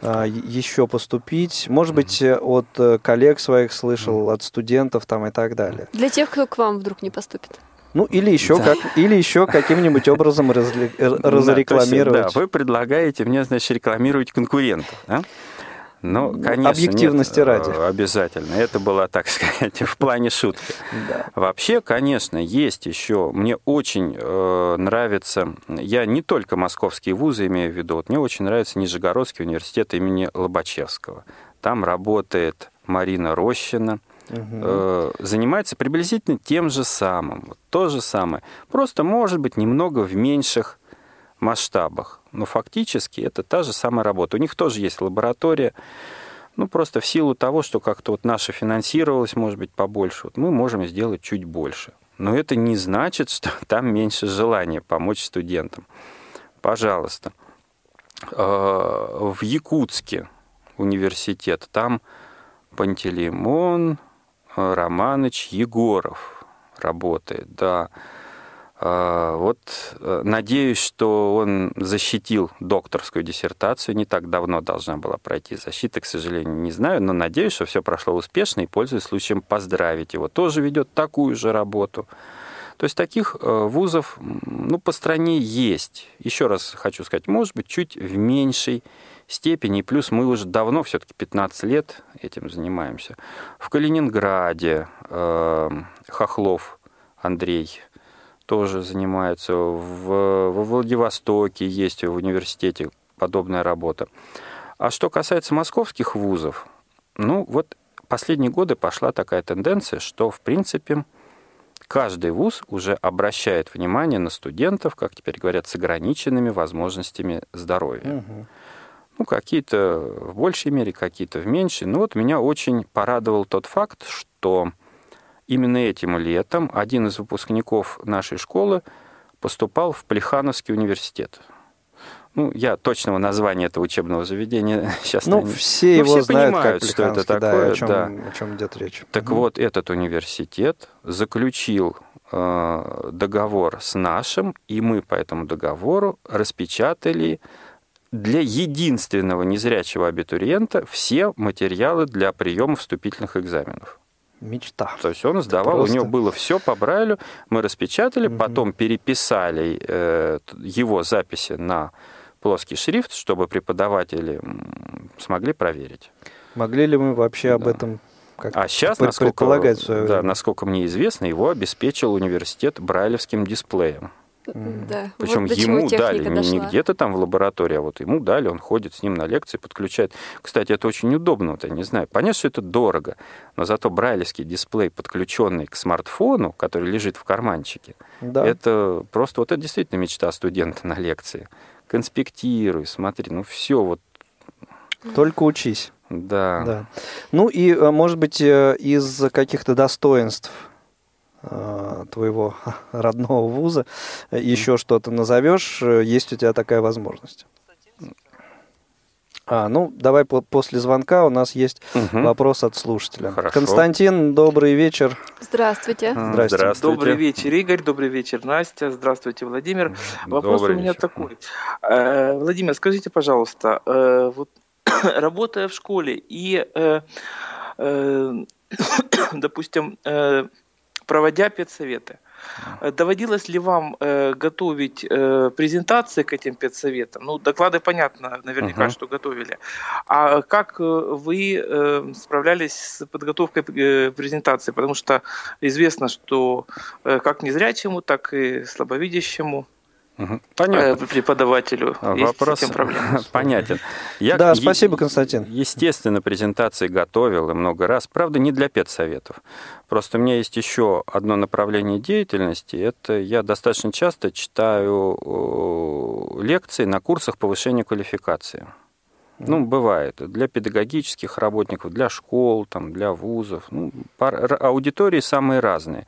а, еще поступить? Может быть, э, от э, коллег своих слышал, от студентов там и так далее. Для тех, кто к вам вдруг не поступит. Ну, или еще, как, или еще каким-нибудь образом разли, разрекламировать. Да, вы предлагаете мне, значит, рекламировать конкурентов, да? Ну, конечно, объективности нет, ради. Обязательно. Это было, так <laughs> сказать, в плане шутки. Да. Вообще, конечно, есть еще. Мне очень э, нравится. Я не только московские вузы имею в виду. Вот мне очень нравится Нижегородский университет имени Лобачевского. Там работает Марина Рощина. Угу. занимается приблизительно тем же самым. Вот то же самое. Просто, может быть, немного в меньших масштабах. Но фактически это та же самая работа. У них тоже есть лаборатория. Ну, просто в силу того, что как-то вот наша финансировалась, может быть, побольше, вот мы можем сделать чуть больше. Но это не значит, что <laughs> там меньше желания помочь студентам. Пожалуйста. А, в Якутске университет, там Пантелеймон Романыч Егоров работает, да. А, вот э, надеюсь, что он защитил докторскую диссертацию. Не так давно должна была пройти защита, к сожалению, не знаю, но надеюсь, что все прошло успешно и пользуюсь случаем поздравить его. Тоже ведет такую же работу. То есть таких э, вузов ну, по стране есть. Еще раз хочу сказать, может быть, чуть в меньшей. Плюс мы уже давно, все-таки 15 лет этим занимаемся. В Калининграде э, Хохлов Андрей тоже занимается. В, во Владивостоке есть в университете подобная работа. А что касается московских вузов, ну вот последние годы пошла такая тенденция, что в принципе каждый вуз уже обращает внимание на студентов, как теперь говорят, с ограниченными возможностями здоровья. Угу. Ну, какие-то в большей мере, какие-то в меньшей. Но вот меня очень порадовал тот факт, что Именно этим летом один из выпускников нашей школы поступал в Плехановский университет. Ну, я точного названия этого учебного заведения <laughs> сейчас ну, не... все его все знают, понимают, как что это такое. Да, о, чем, да. о чем идет речь. Так угу. вот, этот университет заключил э, договор с нашим, и мы по этому договору распечатали для единственного незрячего абитуриента все материалы для приема вступительных экзаменов мечта. То есть он сдавал, просто... у него было все по Брайлю, мы распечатали, угу. потом переписали э, его записи на плоский шрифт, чтобы преподаватели смогли проверить. Могли ли мы вообще да. об этом как а сейчас, насколько, да, насколько мне известно, его обеспечил университет брайлевским дисплеем. Да. Причем вот ему дали, не, не где-то там в лаборатории, а вот ему дали, он ходит с ним на лекции, подключает. Кстати, это очень удобно, вот я не знаю. Понятно, что это дорого, но зато брайлевский дисплей, подключенный к смартфону, который лежит в карманчике, да. это просто, вот это действительно мечта студента на лекции. Конспектируй, смотри, ну все вот. Только учись. Да. да. Ну и, э, может быть, э, из каких-то достоинств твоего <laughs> родного вуза, еще что-то назовешь, э, есть у тебя такая возможность. А, ну, давай по после звонка у нас есть угу. вопрос от слушателя. Хорошо. Константин, добрый вечер. Здравствуйте. Здравствуйте. Здравствуйте. Добрый вечер, Игорь. Добрый вечер, Настя. Здравствуйте, Владимир. Вопрос добрый у меня вечер. такой. Э, Владимир, скажите, пожалуйста, вот <coughs> работая в школе и, <coughs> допустим, проводя педсоветы. Э, доводилось ли вам э, готовить э, презентации к этим педсоветам? Ну, доклады, понятно, наверняка, uh-huh. что готовили. А как э, вы э, справлялись с подготовкой э, презентации? Потому что известно, что э, как незрячему, так и слабовидящему Понятно. Э, преподавателю Вопрос есть <laughs> понятен. Я, да, спасибо, Константин. Естественно, презентации готовил и много раз. Правда, не для педсоветов. Просто у меня есть еще одно направление деятельности. Это я достаточно часто читаю лекции на курсах повышения квалификации. Ну, бывает. Для педагогических работников, для школ, там, для вузов. Ну, аудитории самые разные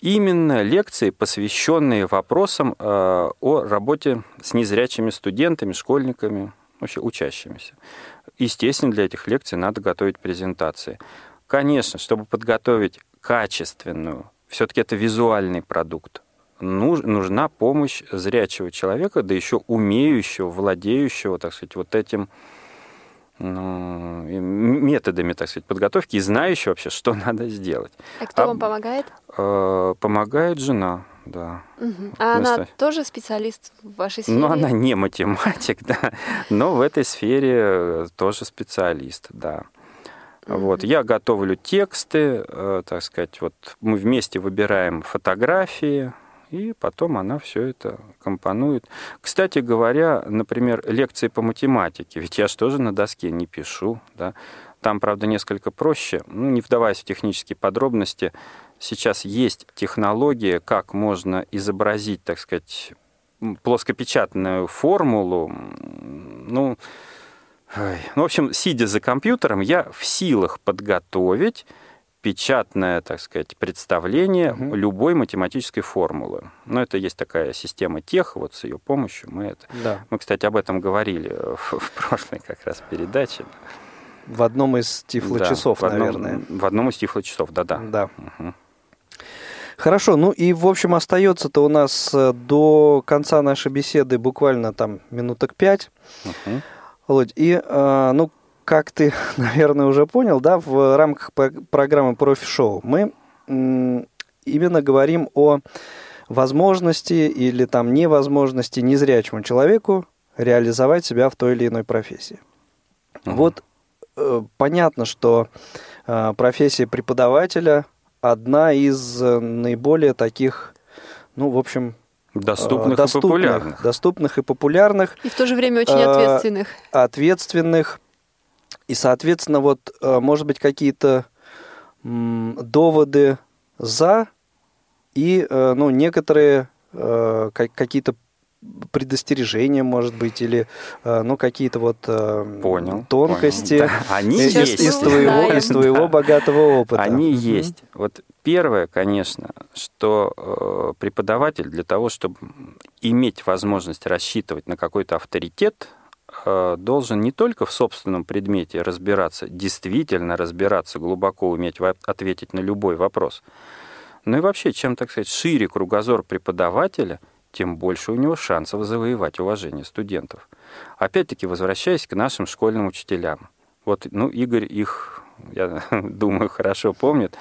именно лекции, посвященные вопросам э, о работе с незрячими студентами, школьниками, вообще учащимися. Естественно, для этих лекций надо готовить презентации. Конечно, чтобы подготовить качественную, все-таки это визуальный продукт, нужна помощь зрячего человека, да еще умеющего, владеющего, так сказать, вот этим ну, методами, так сказать, подготовки и знающий вообще, что <laughs> надо сделать. А кто а, вам помогает? Э, помогает жена, да. Угу. А она тоже специалист в вашей сфере? Ну, она не математик, <laughs> да, но в этой сфере тоже специалист, да. Вот, я готовлю тексты, э, так сказать, вот мы вместе выбираем фотографии, и потом она все это компонует. Кстати говоря, например, лекции по математике, ведь я же тоже на доске не пишу, да. Там, правда, несколько проще, ну, не вдаваясь в технические подробности, сейчас есть технология, как можно изобразить, так сказать, плоскопечатную формулу, ну, ну, в общем, сидя за компьютером, я в силах подготовить печатное, так сказать, представление угу. любой математической формулы. Но это есть такая система тех, вот с ее помощью мы это... Да. Мы, кстати, об этом говорили в, в прошлой как раз передаче. В одном из тифлочасов, да, наверное. В одном из тифлочасов, да-да. Да. Угу. Хорошо, ну и, в общем, остается-то у нас э, до конца нашей беседы буквально там минуток пять. Угу. Володь, и, э, ну, как ты, <laughs> наверное, уже понял, да, в рамках программы «Профи-шоу» мы именно говорим о возможности или там невозможности незрячему человеку реализовать себя в той или иной профессии. Угу. Вот э, понятно, что э, профессия преподавателя одна из э, наиболее таких, ну, в общем, доступных, доступных и популярных. Доступных и популярных. И в то же время очень ответственных. Ответственных и, соответственно, вот, э, может быть, какие-то доводы за и, э, ну, некоторые э, какие-то предостережения, может быть, или ну какие-то вот понял, тонкости понял. Да. Они из, есть. из твоего, из твоего да. богатого опыта. Они угу. есть. Вот первое, конечно, что преподаватель для того, чтобы иметь возможность рассчитывать на какой-то авторитет должен не только в собственном предмете разбираться, действительно разбираться, глубоко уметь ответить на любой вопрос, но и вообще, чем, так сказать, шире кругозор преподавателя, тем больше у него шансов завоевать уважение студентов. Опять-таки, возвращаясь к нашим школьным учителям. Вот, ну, Игорь их, я <laughs> думаю, хорошо помнит.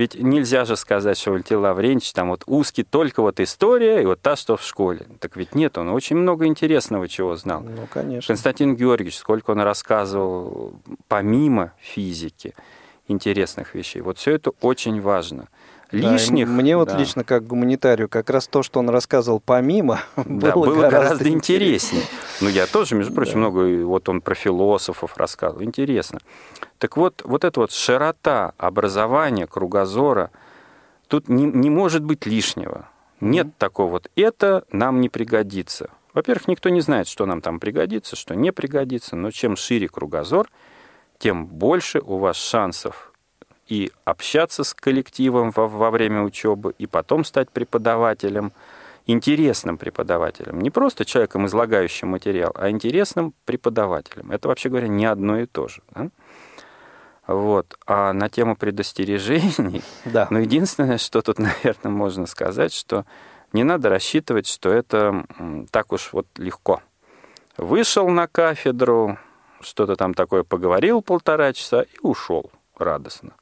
Ведь нельзя же сказать, что Валентин Лавренч там вот узкий только вот история и вот та, что в школе. Так ведь нет, он очень много интересного чего знал. Ну, конечно. Константин Георгиевич, сколько он рассказывал помимо физики интересных вещей. Вот все это очень важно. Лишних. Да, мне вот да. лично как гуманитарию как раз то, что он рассказывал помимо, <laughs> да, было, было гораздо, гораздо интереснее. Ну, я тоже, между прочим, да. много, вот он про философов рассказывал. Интересно. Так вот, вот эта вот широта образования, кругозора, тут не, не может быть лишнего. Нет mm-hmm. такого вот, это нам не пригодится. Во-первых, никто не знает, что нам там пригодится, что не пригодится, но чем шире кругозор, тем больше у вас шансов и общаться с коллективом во, во время учебы, и потом стать преподавателем, интересным преподавателем. Не просто человеком, излагающим материал, а интересным преподавателем. Это, вообще говоря, не одно и то же. Да? Вот. А на тему предостережений, <laughs> да. ну, единственное, что тут, <laughs> наверное, можно сказать, что не надо рассчитывать, что это так уж вот легко. Вышел на кафедру, что-то там такое поговорил полтора часа и ушел радостно.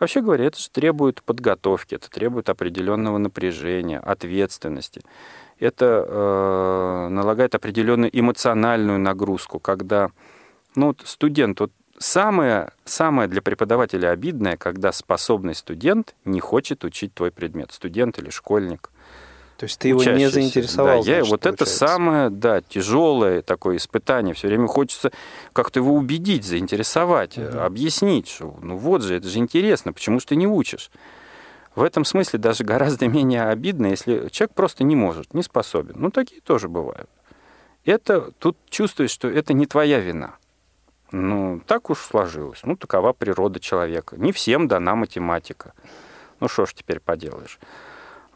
Вообще говоря, это же требует подготовки, это требует определенного напряжения, ответственности. Это э, налагает определенную эмоциональную нагрузку, когда ну, вот студент вот Самое, самое для преподавателя обидное, когда способный студент не хочет учить твой предмет, студент или школьник. То есть ты его не заинтересовал? Да, я, вот получается. это самое, да, тяжелое такое испытание. Все время хочется как-то его убедить, заинтересовать, угу. объяснить, что ну вот же, это же интересно, почему же ты не учишь? В этом смысле даже гораздо <laughs> менее обидно, если человек просто не может, не способен. Ну, такие тоже бывают. Это тут чувствуешь, что это не твоя вина. Ну, так уж сложилось. Ну, такова природа человека. Не всем дана математика. Ну, что ж теперь поделаешь.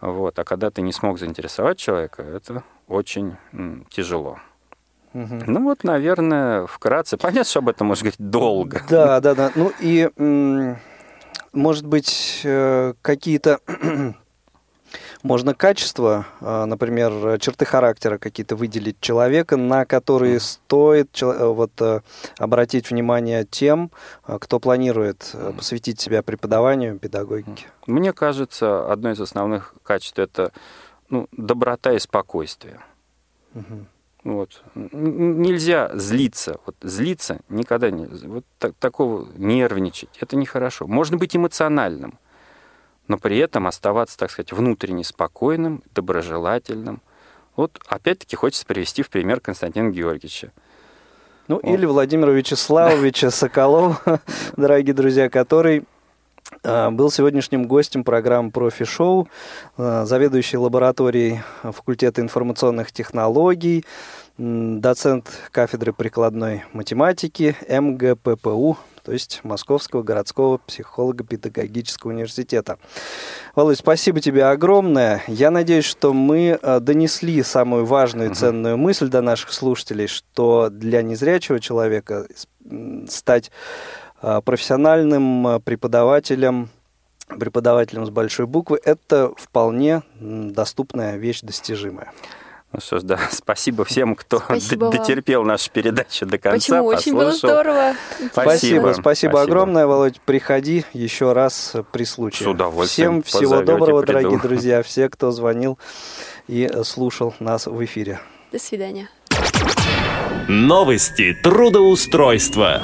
Вот. А когда ты не смог заинтересовать человека, это очень м, тяжело. Угу. Ну вот, наверное, вкратце. Понятно, что об этом можно говорить долго. Да, да, да. Ну и, может быть, э, какие-то Можно качество, а, например, черты характера какие-то выделить человека, на которые стоит вот, обратить внимание тем, кто планирует посвятить себя преподаванию, педагогике? Мне кажется, одно из основных качеств – это ну, доброта и спокойствие. Угу. Вот. Нельзя злиться. Вот злиться никогда не... Вот так, такого нервничать. Это нехорошо. Можно быть эмоциональным, но при этом оставаться, так сказать, внутренне спокойным, доброжелательным. Вот опять-таки хочется привести в пример Константина Георгиевича. Ну, вот. или Владимира Вячеславовича Соколова, <laughs> дорогие друзья, который а, был сегодняшним гостем программы «Профи-шоу», а, заведующий лабораторией факультета информационных технологий, доцент кафедры прикладной математики МГППУ, то есть Московского городского психолого-педагогического университета. Володь, спасибо тебе огромное. Я надеюсь, что мы а, донесли самую важную и ценную мысль до наших слушателей, что для незрячего человека стать Э, профессиональным э, преподавателем, преподавателем с большой буквы, это вполне доступная вещь, достижимая. Ну что ж, да, <laughs> спасибо всем, кто спасибо дотерпел вам. нашу передачу до конца. Почему? Очень было здорово. Спасибо, спасибо, спасибо огромное, Володь. Приходи еще раз при случае. С удовольствием. Всем всего доброго, приду. дорогие <laughs> друзья, все, кто звонил и слушал нас в эфире. До свидания. Новости трудоустройства.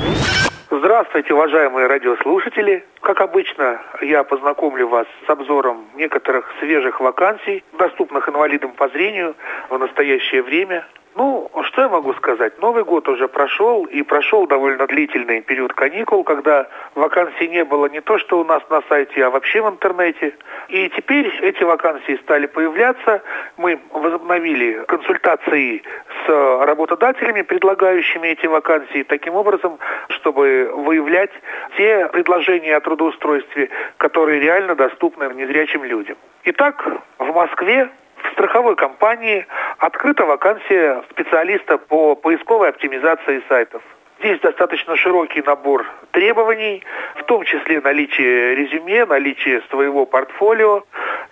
Здравствуйте, уважаемые радиослушатели. Как обычно, я познакомлю вас с обзором некоторых свежих вакансий, доступных инвалидам по зрению в настоящее время. Ну, что я могу сказать? Новый год уже прошел, и прошел довольно длительный период каникул, когда вакансий не было не то, что у нас на сайте, а вообще в интернете. И теперь эти вакансии стали появляться. Мы возобновили консультации с работодателями, предлагающими эти вакансии, таким образом, чтобы выявлять те предложения о трудоустройстве, которые реально доступны незрячим людям. Итак, в Москве в страховой компании открыта вакансия специалиста по поисковой оптимизации сайтов. Здесь достаточно широкий набор требований, в том числе наличие резюме, наличие своего портфолио,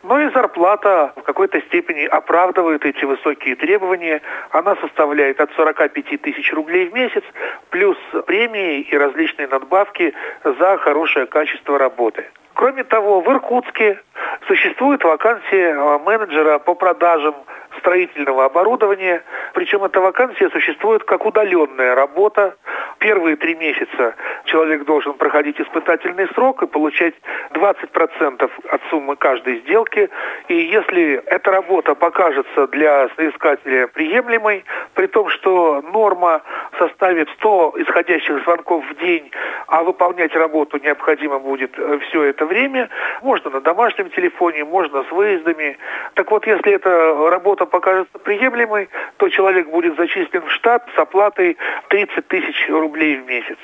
но и зарплата в какой-то степени оправдывает эти высокие требования. Она составляет от 45 тысяч рублей в месяц, плюс премии и различные надбавки за хорошее качество работы. Кроме того, в Иркутске существует вакансия а, менеджера по продажам строительного оборудования. Причем эта вакансия существует как удаленная работа. Первые три месяца человек должен проходить испытательный срок и получать 20% от суммы каждой сделки. И если эта работа покажется для соискателя приемлемой, при том, что норма составит 100 исходящих звонков в день, а выполнять работу необходимо будет э, все это время, можно на домашнем телефоне, можно с выездами. Так вот, если эта работа покажется приемлемой, то человек будет зачислен в штат с оплатой 30 тысяч рублей в месяц.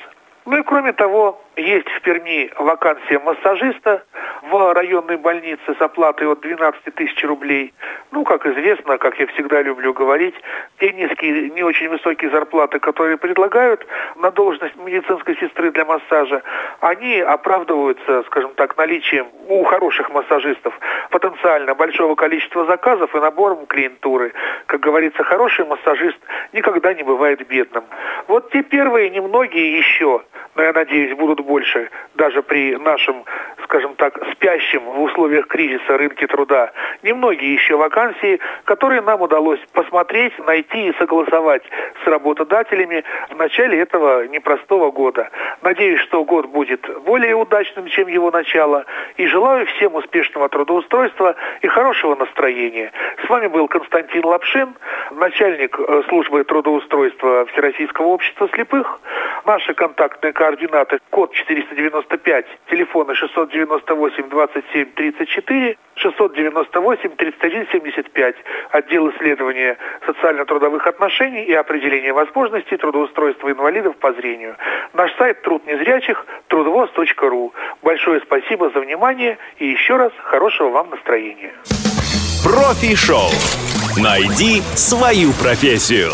Ну и кроме того, есть в Перми вакансия массажиста в районной больнице с оплатой от 12 тысяч рублей. Ну, как известно, как я всегда люблю говорить, те низкие, не очень высокие зарплаты, которые предлагают на должность медицинской сестры для массажа, они оправдываются, скажем так, наличием у хороших массажистов потенциально большого количества заказов и набором клиентуры. Как говорится, хороший массажист никогда не бывает бедным. Вот те первые немногие еще, но я надеюсь, будут больше даже при нашем, скажем так, спящем в условиях кризиса рынке труда. Немногие еще вакансии, которые нам удалось посмотреть, найти и согласовать с работодателями в начале этого непростого года. Надеюсь, что год будет более удачным, чем его начало. И желаю всем успешного трудоустройства и хорошего настроения. С вами был Константин Лапшин, начальник э, службы трудоустройства Всероссийского общества слепых. Наши контактные координаты код 495, телефоны 698 27 34, 698 31 75, отдел исследования социально-трудовых отношений и определения возможностей трудоустройства инвалидов по зрению. Наш сайт труд незрячих трудовоз.ру. Большое спасибо за внимание и еще раз хорошего вам настроения. Профи-шоу. Найди свою профессию.